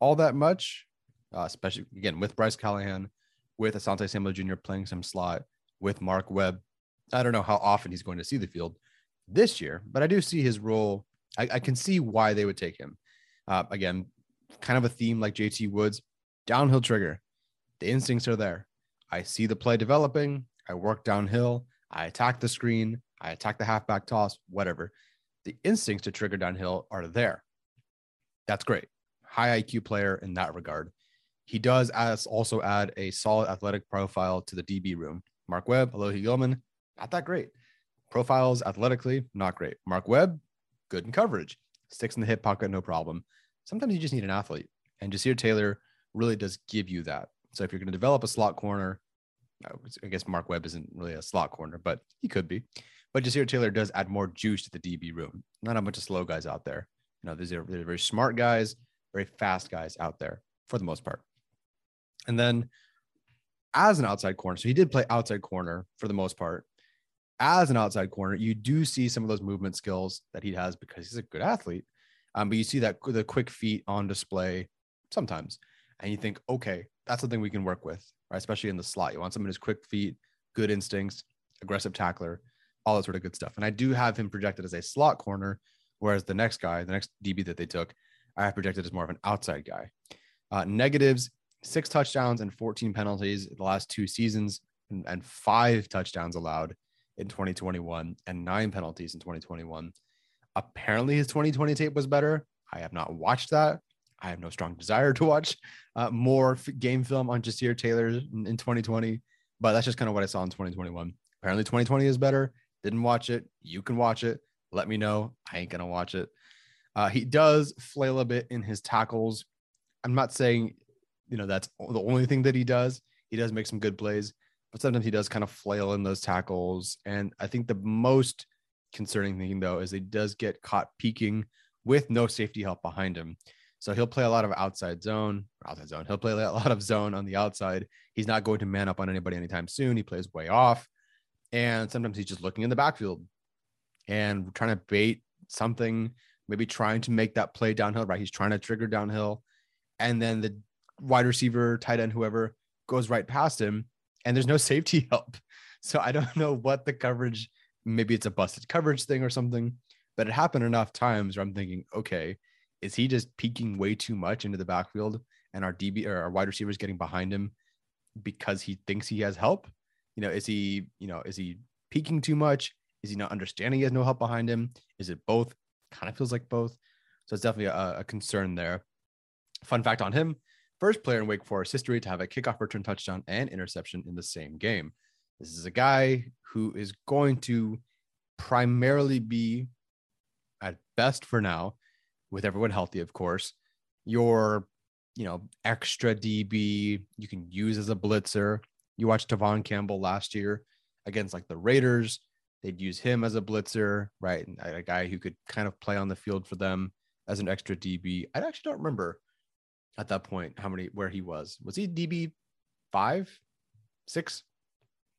all that much, uh, especially again with Bryce Callahan, with Asante Samuel Jr. playing some slot, with Mark Webb. I don't know how often he's going to see the field this year, but I do see his role I, I can see why they would take him. Uh, again, kind of a theme like JT Woods, downhill trigger. The instincts are there. I see the play developing. I work downhill. I attack the screen. I attack the halfback toss, whatever. The instincts to trigger downhill are there. That's great. High IQ player in that regard. He does as also add a solid athletic profile to the DB room. Mark Webb, Alohi Gilman, not that great. Profiles athletically, not great. Mark Webb, good in coverage, sticks in the hip pocket, no problem. Sometimes you just need an athlete, and Ja'Sir Taylor really does give you that. So if you're going to develop a slot corner, I guess Mark Webb isn't really a slot corner, but he could be. But Ja'Sir Taylor does add more juice to the DB room. Not a bunch of slow guys out there. You know, these are they're very smart guys, very fast guys out there for the most part. And then as an outside corner, so he did play outside corner for the most part as an outside corner, you do see some of those movement skills that he has because he's a good athlete. Um, but you see that the quick feet on display sometimes, and you think, okay, that's something we can work with, right? Especially in the slot, you want someone who's quick feet, good instincts, aggressive tackler, all that sort of good stuff. And I do have him projected as a slot corner, whereas the next guy, the next DB that they took, I have projected as more of an outside guy. Uh, negatives: six touchdowns and 14 penalties the last two seasons, and, and five touchdowns allowed in 2021 and nine penalties in 2021. Apparently, his 2020 tape was better. I have not watched that. I have no strong desire to watch uh, more f- game film on Ja'Sir Taylor in, in 2020, but that's just kind of what I saw in 2021. Apparently, 2020 is better. Didn't watch it. You can watch it. Let me know. I ain't gonna watch it. Uh, he does flail a bit in his tackles. I'm not saying, you know, that's the only thing that he does. He does make some good plays, but sometimes he does kind of flail in those tackles. And I think the most concerning thing though is he does get caught peeking with no safety help behind him. So he'll play a lot of outside zone, outside zone. He'll play a lot of zone on the outside. He's not going to man up on anybody anytime soon. He plays way off. And sometimes he's just looking in the backfield and trying to bait something, maybe trying to make that play downhill, right? He's trying to trigger downhill. And then the wide receiver, tight end, whoever goes right past him and there's no safety help. So I don't know what the coverage, maybe it's a busted coverage thing or something, but it happened enough times where I'm thinking, okay, is he just peeking way too much into the backfield and our DB or our wide receiver is getting behind him because he thinks he has help? You know, is he, you know, is he peeking too much? Is he not understanding he has no help behind him? Is it both? Kind of feels like both. So it's definitely a, a concern there. Fun fact on him first player in Wake Forest history to have a kickoff return touchdown and interception in the same game. This is a guy who is going to primarily be, at best for now, with everyone healthy, of course, your you know, extra DB you can use as a blitzer. You watched Tevaughn Campbell last year against like the Raiders. They'd use him as a blitzer, right? And a guy who could kind of play on the field for them as an extra DB. I actually don't remember at that point how many where he was. Was he DB five, six,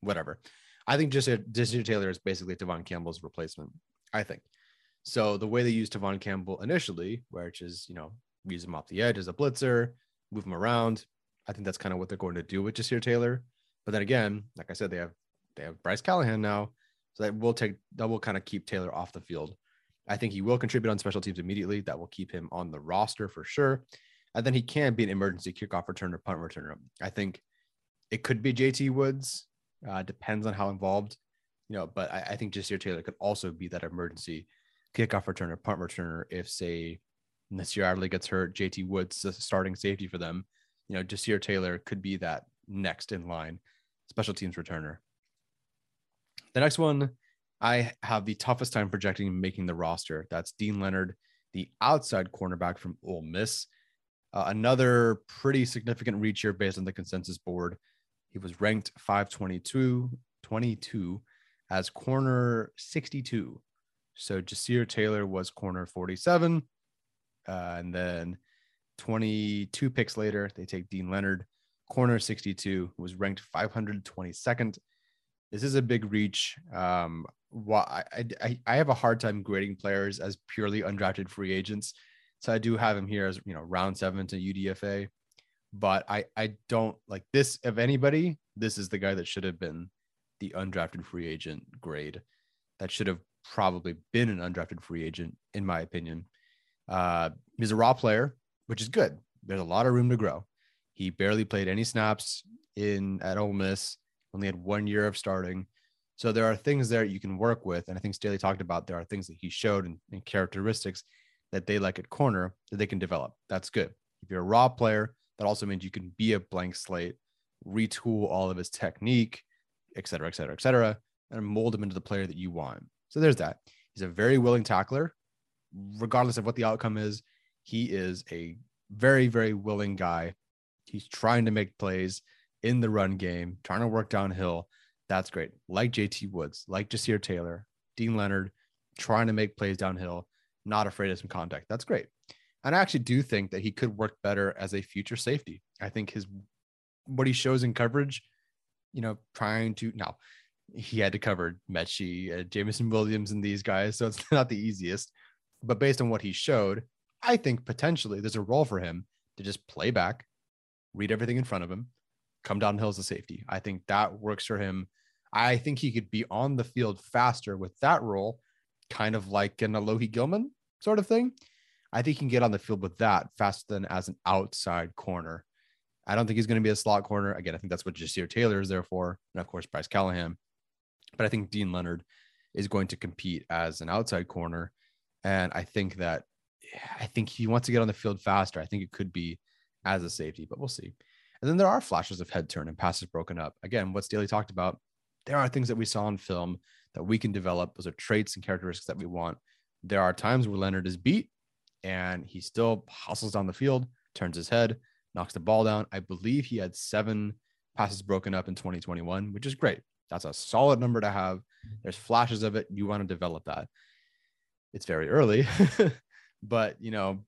whatever? I think just Ja'Sir Taylor is basically Tevaughn Campbell's replacement. I think. So the way they used Tevaughn Campbell initially, which is you know use him off the edge as a blitzer, move him around. I think that's kind of what they're going to do with Ja'Sir Taylor. But then again, like I said, they have they have Bryce Callahan now, so that will take that will kind of keep Taylor off the field. I think he will contribute on special teams immediately. That will keep him on the roster for sure. And then he can be an emergency kickoff returner, punt returner. I think it could be JT Woods. Uh, depends on how involved, you know. But I, I think Ja'Sir Taylor could also be that emergency kickoff returner, punt returner. If say Nasir Adderley gets hurt, JT Woods starting safety for them. You know, Ja'Sir Taylor could be that next in line special teams returner. The next one, I have the toughest time projecting making the roster. That's Deane Leonard, the outside cornerback from Ole Miss. Uh, another pretty significant reach here based on the consensus board. He was ranked 522 22 as corner 62. So Ja'Sir Taylor was corner 47. Uh, and then 22 picks later, they take Deane Leonard, corner 62, was ranked 522nd. This is a big reach. Um, I, I, I have a hard time grading players as purely undrafted free agents. So I do have him here as, you know, round seven to UDFA. But I, I don't like this. Of anybody, this is the guy that should have been the undrafted free agent grade. That should have probably been an undrafted free agent, in my opinion. Uh, he's a raw player, which is good. There's a lot of room to grow. He barely played any snaps in at Ole Miss. Only had one year of starting. So there are things there you can work with. And I think Staley talked about there are things that he showed and, and characteristics that they like at corner that they can develop. That's good. If you're a raw player, that also means you can be a blank slate, retool all of his technique, et cetera, et cetera, et cetera, and mold him into the player that you want. So there's that. He's a very willing tackler, regardless of what the outcome is. He is a very, very willing guy. He's trying to make plays in the run game, trying to work downhill. That's great. Like JT Woods, like Ja'Sir Taylor, Deane Leonard, trying to make plays downhill, not afraid of some contact. That's great. And I actually do think that he could work better as a future safety. I think his what he shows in coverage, you know, trying to now he had to cover Metchie, uh, Jameson Williams, and these guys, so it's not the easiest. But based on what he showed, I think potentially there's a role for him to just play back, read everything in front of him, come downhill as a safety. I think that works for him. I think he could be on the field faster with that role, kind of like an Alohi Gilman sort of thing. I think he can get on the field with that faster than as an outside corner. I don't think he's going to be a slot corner. Again, I think that's what Ja'Sir Taylor is there for. And of course, Bryce Callahan. But I think Deane Leonard is going to compete as an outside corner. And I think that I think he wants to get on the field faster. I think it could be as a safety, but we'll see. And then there are flashes of head turn and passes broken up. Again, what Staley talked about, there are things that we saw in film that we can develop. Those are traits and characteristics that we want. There are times where Leonard is beat and he still hustles down the field, turns his head, knocks the ball down. I believe he had seven passes broken up in 2021, which is great. That's a solid number to have. There's flashes of it. You want to develop that. It's very early, but you know,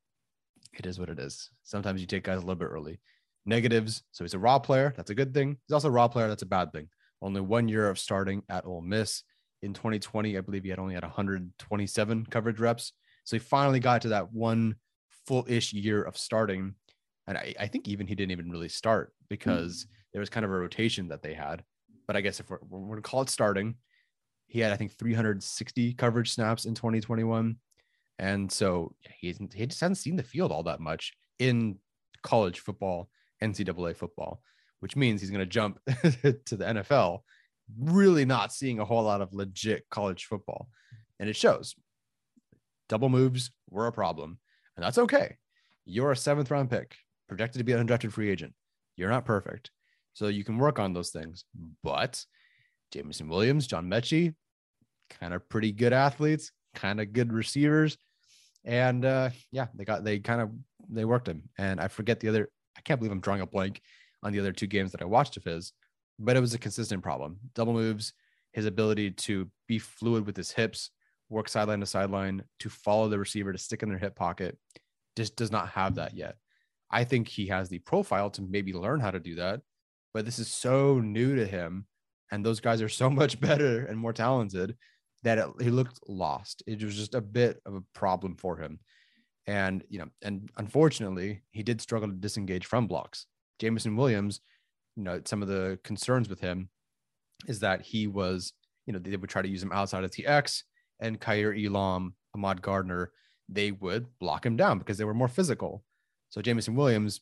it is what it is. Sometimes you take guys a little bit early. Negatives. So he's a raw player. That's a good thing. He's also a raw player. That's a bad thing. Only one year of starting at Ole Miss in 2020. I believe he had only had 127 coverage reps. So he finally got to that one full ish year of starting. And I, I, think even he didn't even really start because mm-hmm. there was kind of a rotation that they had. But I guess if we're, we're going to call it starting, he had, I think, 360 coverage snaps in 2021. And so he, he just hasn't seen the field all that much in college football, NCAA football, which means he's going to jump to the NFL, really not seeing a whole lot of legit college football. And it shows double moves were a problem. And that's okay. You're a seventh round pick, projected to be an undrafted free agent. You're not perfect. So you can work on those things. But Jameson Williams, John Metchie, kind of pretty good athletes, kind of good receivers. And uh, yeah, they got they kind of they worked him. And I forget the other I can't believe I'm drawing a blank on the other two games that I watched of his, but it was a consistent problem. Double moves, his ability to be fluid with his hips, work sideline to sideline, to follow the receiver, to stick in their hip pocket, just does not have that yet. I think he has the profile to maybe learn how to do that, but this is so new to him. And those guys are so much better and more talented that it, he looked lost. It was just a bit of a problem for him. And, you know, and unfortunately, he did struggle to disengage from blocks. Jameson Williams, you know, some of the concerns with him is that he was, you know, they would try to use him outside of TX and Kaiir Elam, Ahmad Gardner, they would block him down because they were more physical. So Jameson Williams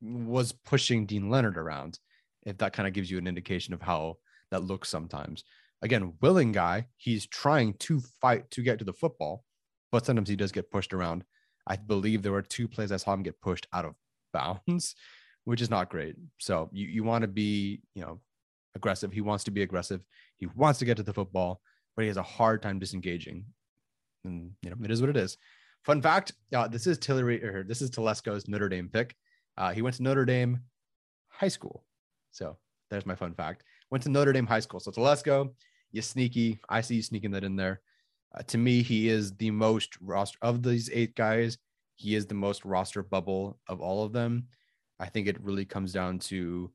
was pushing Deane Leonard around, if that kind of gives you an indication of how that looks sometimes. Again, willing guy, he's trying to fight to get to the football, but sometimes he does get pushed around. I believe there were two plays I saw him get pushed out of bounds, which is not great. So you, you want to be, you know, aggressive. He wants to be aggressive. He wants to get to the football, but he has a hard time disengaging. And you know, it is what it is. Fun fact: uh, this is Tillery, or this is Telesco's Notre Dame pick. Uh, he went to Notre Dame High School, so there's my fun fact. Went to Notre Dame High School. So Telesco, you sneaky. I see you sneaking that in there. Uh, to me, he is the most roster of these eight guys. He is the most roster bubble of all of them. I think it really comes down to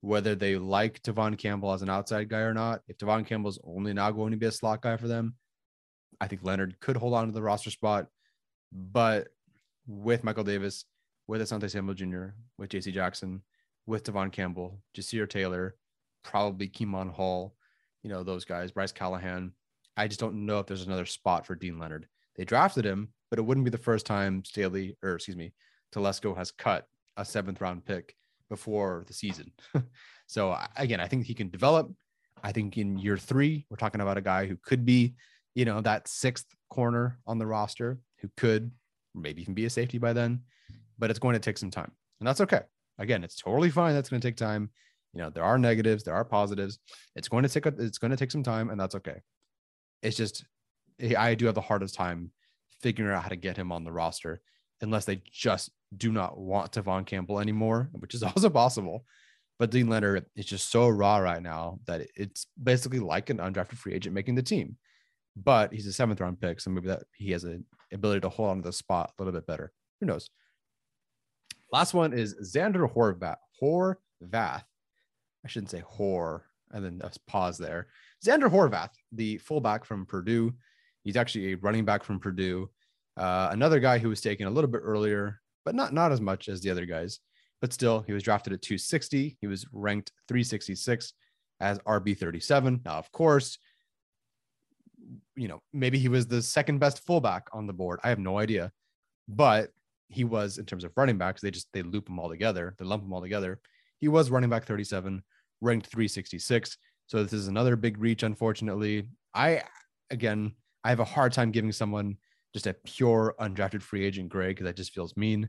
whether they like Tevaughn Campbell as an outside guy or not. If Tevaughn Campbell's only now going to be a slot guy for them, I think Leonard could hold on to the roster spot. But with Michael Davis, with Asante Samuel Jr., with JC Jackson, with Tevaughn Campbell, Ja'Sir Taylor, probably Kemon Hall, you know, those guys, Bryce Callahan. I just don't know if there's another spot for Deane Leonard. They drafted him, but it wouldn't be the first time Staley, or excuse me, Telesco has cut a seventh round pick before the season. so again, I think he can develop. I think in year three, we're talking about a guy who could be, you know, that sixth corner on the roster who could maybe even be a safety by then, but it's going to take some time. And that's okay. Again, it's totally fine. That's going to take time. You know, there are negatives, there are positives. It's going to take a, it's going to take some time, and that's okay. It's just eh, I do have the hardest time figuring out how to get him on the roster unless they just do not want Tevaughn Campbell anymore, which is also possible. But Deane Leonard is just so raw right now that it's basically like an undrafted free agent making the team. But he's a seventh round pick, so maybe that he has an ability to hold on to the spot a little bit better. Who knows? Last one is Zander Horvath. Horvath. I shouldn't say whore, and then just pause there. Zander Horvath, the fullback from Purdue. He's actually a running back from Purdue. Uh, another guy who was taken a little bit earlier, but not not as much as the other guys. But still, he was drafted at 260. He was ranked 366 as RB 37. Now, of course, you know maybe he was the second best fullback on the board. I have no idea, but he was in terms of running backs. They just they loop them all together. They lump them all together. He was running back 37, ranked 366. So this is another big reach, unfortunately. I again, I have a hard time giving someone just a pure undrafted free agent grade because that just feels mean.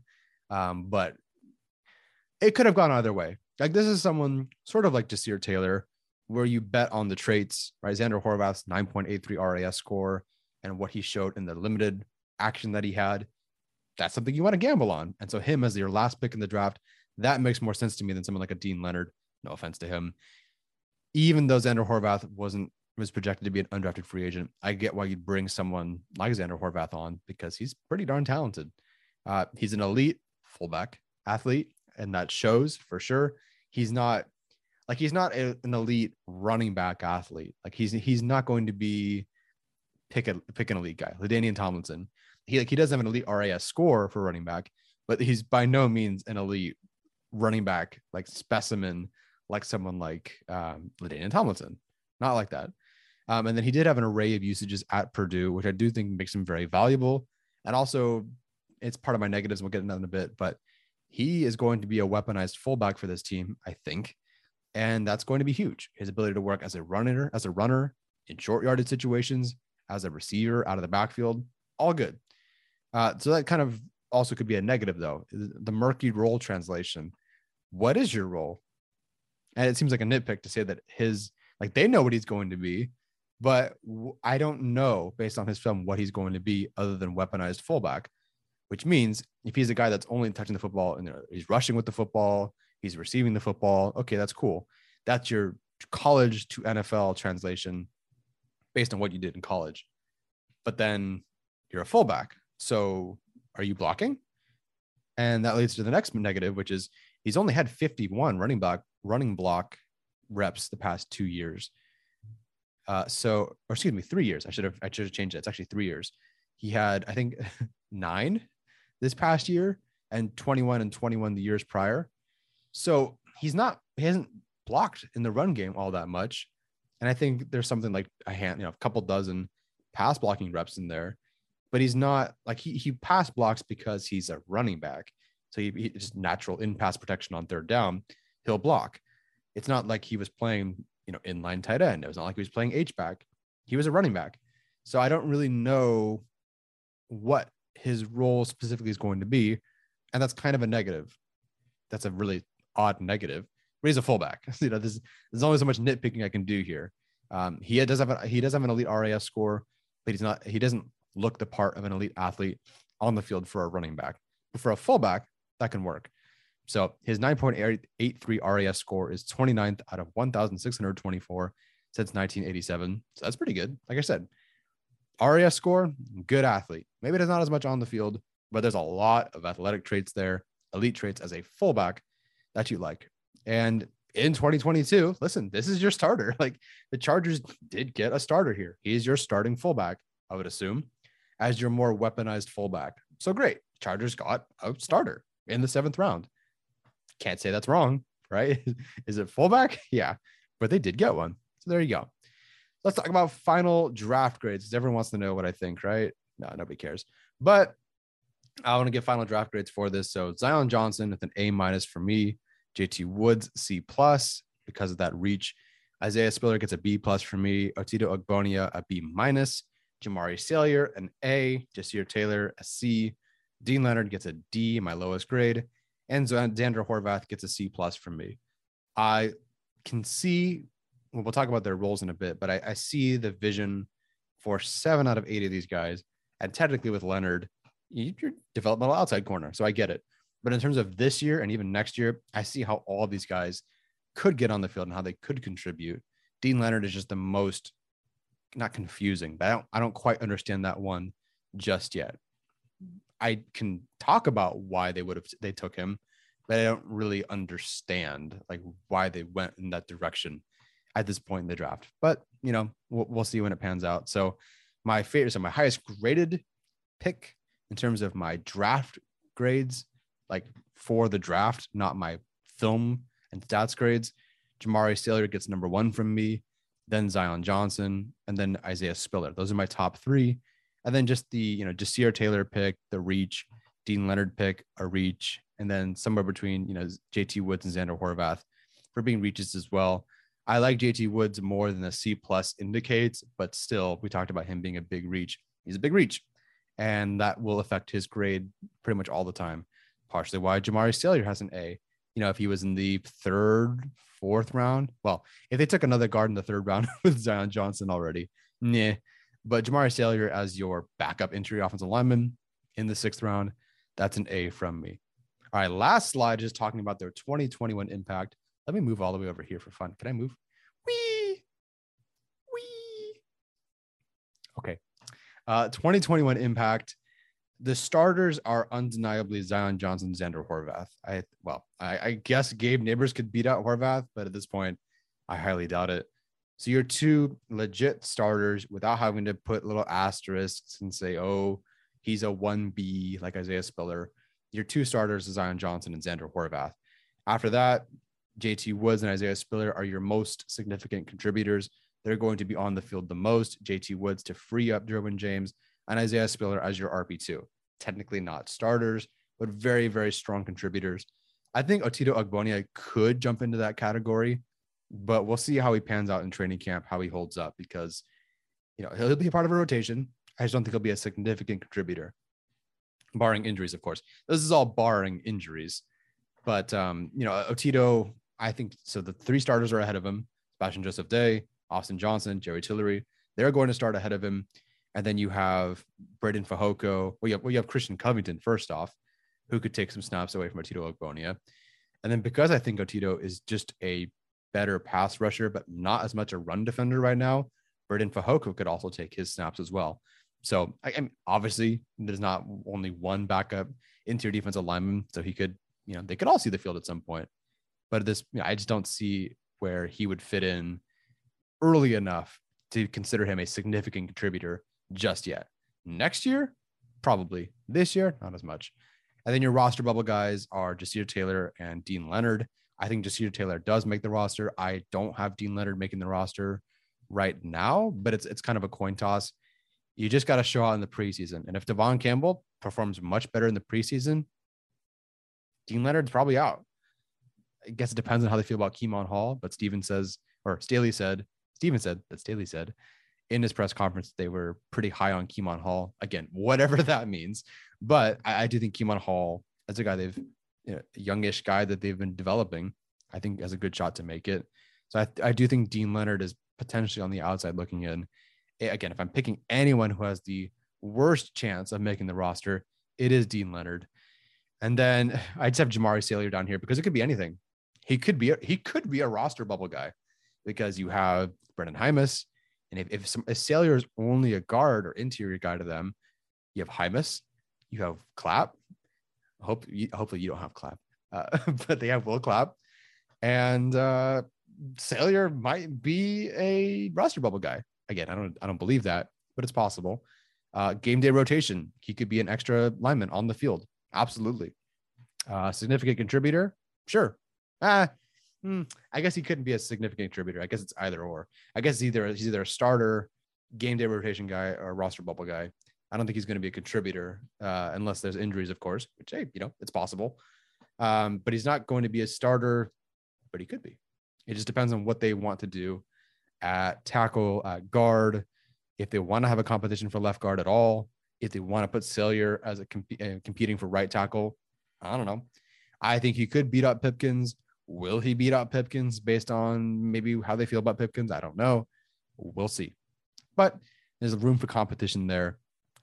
Um, but it could have gone either way. Like this is someone sort of like Ja'Sir Taylor, where you bet on the traits, right? Zander Horvath's 9.83 RAS score and what he showed in the limited action that he had. That's something you want to gamble on. And so him as your last pick in the draft, that makes more sense to me than someone like a Deane Leonard. No offense to him. Even though Zander Horvath wasn't was projected to be an undrafted free agent. I get why you'd bring someone like Zander Horvath on because he's pretty darn talented. Uh, he's an elite fullback athlete, and that shows for sure. He's not like he's not a, an elite running back athlete. Like he's he's not going to be pick a pick an elite guy. LaDainian Tomlinson. He like he doesn't have an elite RAS score for running back, but he's by no means an elite running back like specimen like someone like um, LaDainian Tomlinson. Not like that. Um, and then he did have an array of usages at Purdue, which I do think makes him very valuable. And also, it's part of my negatives. We'll get into that in a bit, but he is going to be a weaponized fullback for this team, I think. And that's going to be huge. His ability to work as a runner, as a runner in short yarded situations, as a receiver out of the backfield, all good. Uh, so that kind of also could be a negative, though. The murky role translation. What is your role? And it seems like a nitpick to say that his, like, they know what he's going to be but I don't know based on his film what he's going to be other than weaponized fullback. which means if he's a guy that's only touching the football and uh, he's rushing with the football, he's receiving the football. Okay, that's cool. That's your college to NFL translation based on what you did in college. But then you're a fullback. So are you blocking? And that leads to the next negative, which is he's only had 51 running back running block reps the past two years. Uh, so, or excuse me, three years. I should have I should have changed it. It's actually three years. He had, I think, nine this past year and 21 and 21 the years prior. So he's not he hasn't blocked in the run game all that much. And I think there's something like a hand, you know, a couple dozen pass blocking reps in there, but he's not like he he pass blocks because he's a running back. So he, he just natural in pass protection on third down, he'll block. It's not like he was playing, you know, inline tight end. It was not like he was playing H back. He was a running back. So I don't really know what his role specifically is going to be. And that's kind of a negative. That's a really odd negative. But he's a fullback. you know, there's, there's only so much nitpicking I can do here. Um, he does have a, he does have an elite RAS score, but he's not he doesn't look the part of an elite athlete on the field for a running back. But for a fullback, that can work. So his 9.83 RAS score is 29th out of 1,624 since 1987. So that's pretty good. Like I said, RAS score, good athlete. Maybe there's not as much on the field, but there's a lot of athletic traits there, elite traits as a fullback that you like. And in 2022, listen, this is your starter. Like the Chargers did get a starter here. He's your starting fullback, I would assume, as your more weaponized fullback. So great. Chargers got a starter in the seventh round. Can't say that's wrong, right? is it fullback? Yeah, but they did get one. So there you go let's talk about final draft grades because everyone wants to know what I think, right? No, nobody cares. But I want to get final draft grades for this. So Zion Johnson with an A minus for me, JT Woods C plus because of that reach. Isaiah Spiller gets a B plus for me. Otito Ogbonnia a B minus. Jamaree Salyer an A. Ja'Sir Taylor a C. Deane Leonard gets a D, my lowest grade, and Zander Horvath gets a C plus from me. I can see well, we'll talk about their roles in a bit, but I, I see the vision for seven out of eight of these guys. And technically, with Leonard, you're developmental outside corner. So I get it. But in terms of this year and even next year, I see how all these guys could get on the field and how they could contribute. Deane Leonard is just the most not confusing, but I don't, I don't quite understand that one just yet. I can talk about why they would have they took him, but I don't really understand like why they went in that direction at this point in the draft. But you know, we'll, we'll see when it pans out. So my favorite, so my highest graded pick in terms of my draft grades, like for the draft, not my film and stats grades. Jamaree Salyer gets number one from me, then Zion Johnson, and then Isaiah Spiller. Those are my top three. And then just the, you know, Ja'Sir Taylor pick, the reach, Deane Leonard pick, a reach, and then somewhere between, you know, JT Woods and Zander Horvath for being reaches as well. I like JT Woods more than the C plus indicates, but still, we talked about him being a big reach. He's a big reach, and that will affect his grade pretty much all the time. Partially why Jamaree Salyer has an A. You know, if he was in the third, fourth round, well, if they took another guard in the third round with Zion Johnson already, nah. But Jamaree Salyer as your backup interior offensive lineman in the sixth round, that's an A from me. All right, last slide just talking about their 2021 impact let me move all the way over here for fun. Can I move? Wee, wee. Okay. Uh, 2021 impact. The starters are undeniably Zion Johnson, Zander Horvath. I well, I, I guess Gabe Nabers could beat out Horvath, but at this point, I highly doubt it. So you're two legit starters without having to put little asterisks and say, oh, he's a 1B like Isaiah Spiller. Your two starters, is Zion Johnson and Zander Horvath. After that, JT Woods and Isaiah Spiller are your most significant contributors. They're going to be on the field the most. JT Woods to free up Derwin James and Isaiah Spiller as your RB2. Technically not starters, but very, very strong contributors. I think Otito Ogbonnia could jump into that category, but we'll see how he pans out in training camp, how he holds up, because you know he'll be a part of a rotation. I just don't think he'll be a significant contributor, barring injuries, of course. This is all barring injuries, but um, you know Otito I think so. The three starters are ahead of him: Sebastian Joseph Day, Austin Johnson, Jerry Tillery. They're going to start ahead of him. And then you have Breiden Fehoko. Well, you have, well, you have Christian Covington first off, who could take some snaps away from Otito Ogbonnia. And then because I think Otito is just a better pass rusher, but not as much a run defender right now, Breiden Fehoko could also take his snaps as well. So I, I mean, obviously there's not only one backup interior defensive lineman, so he could, you know, they could all see the field at some point. But this, you know, I just don't see where he would fit in early enough to consider him a significant contributor just yet. Next year, probably. This year, not as much. And then your roster bubble guys are Ja'Sir Taylor and Deane Leonard. I think Ja'Sir Taylor does make the roster. I don't have Deane Leonard making the roster right now, but it's it's kind of a coin toss. You just got to show out in the preseason. And if Tevaughn Campbell performs much better in the preseason, Deane Leonard's probably out. I guess it depends on how they feel about Kemon Hall, but Steven says, or Staley said, Steven said that Staley said in his press conference they were pretty high on Kemon Hall. Again, whatever that means. But I, I do think Kemon Hall, as a guy they've you know, youngish guy that they've been developing, I think has a good shot to make it. So I, I do think Deane Leonard is potentially on the outside looking in. Again, if I'm picking anyone who has the worst chance of making the roster, it is Deane Leonard. And then I just have Jamaree Salyer down here because it could be anything. He could be a, he could be a roster bubble guy because you have Brenden Jaimes, and if if, some, if Salyer is only a guard or interior guy to them, you have Jaimes, you have Clapp. Hope you, hopefully you don't have Clapp, uh, but they have Will Clapp, and uh, Salyer might be a roster bubble guy. Again, I don't I don't believe that, but it's possible. Uh, game day rotation, he could be an extra lineman on the field. Absolutely. Uh, significant contributor, sure. Ah, hmm, I guess he couldn't be a significant contributor. I guess it's either or. I guess either he's either a starter, game day rotation guy, or roster bubble guy. I don't think he's going to be a contributor uh, unless there's injuries, of course, which hey, you know, it's possible. Um, but he's not going to be a starter, but he could be. It just depends on what they want to do at tackle, at guard, if they want to have a competition for left guard at all, if they want to put Salyer as a comp- uh, competing for right tackle. I don't know. I think he could beat up Pipkins. Will he beat up Pipkins based on maybe how they feel about Pipkins? I don't know. We'll see. But there's room for competition there.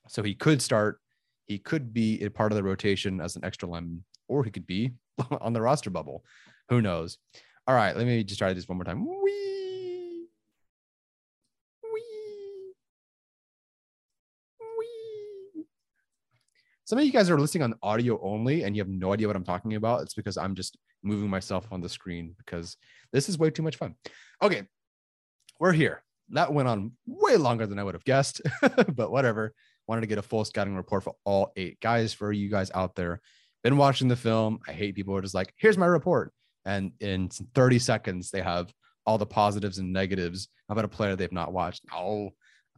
So he could start. He could be a part of the rotation as an extra lemon, or he could be on the roster bubble. Who knows? All right, let me just try this one more time. Wee. Wee. Wee. Some of you guys are listening on audio only and you have no idea what I'm talking about. It's because I'm just moving myself on the screen because this is way too much fun. Okay, we're here. That went on way longer than I would have guessed, but whatever. Wanted to get a full scouting report for all eight guys for you guys out there. Been watching the film. I hate people who are just like, here's my report and in 30 seconds they have all the positives and negatives about a player they've not watched. Oh,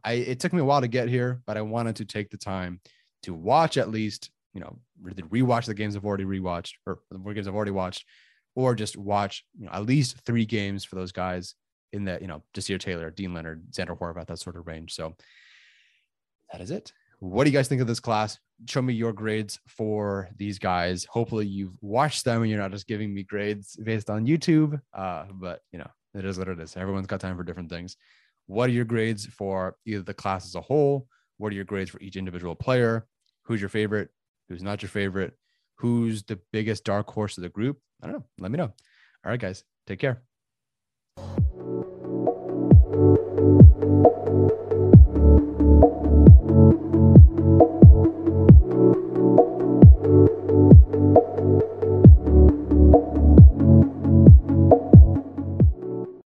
I it took me a while to get here, but I wanted to take the time to watch at least, you know, rewatch the games I've already rewatched or the games I've already watched, or just watch you know, at least three games for those guys in that, you know, Ja'Sir Taylor, Deane Leonard, Zander Horvath, that sort of range. So that is it. What do you guys think of this class? Show me your grades for these guys. Hopefully, you've watched them and you're not just giving me grades based on YouTube. Uh, but you know, it is what it is. Everyone's got time for different things. What are your grades for either the class as a whole? What are your grades for each individual player? Who's your favorite? Who's not your favorite? Who's the biggest dark horse of the group? I don't know. Let me know. All right, guys. Take care.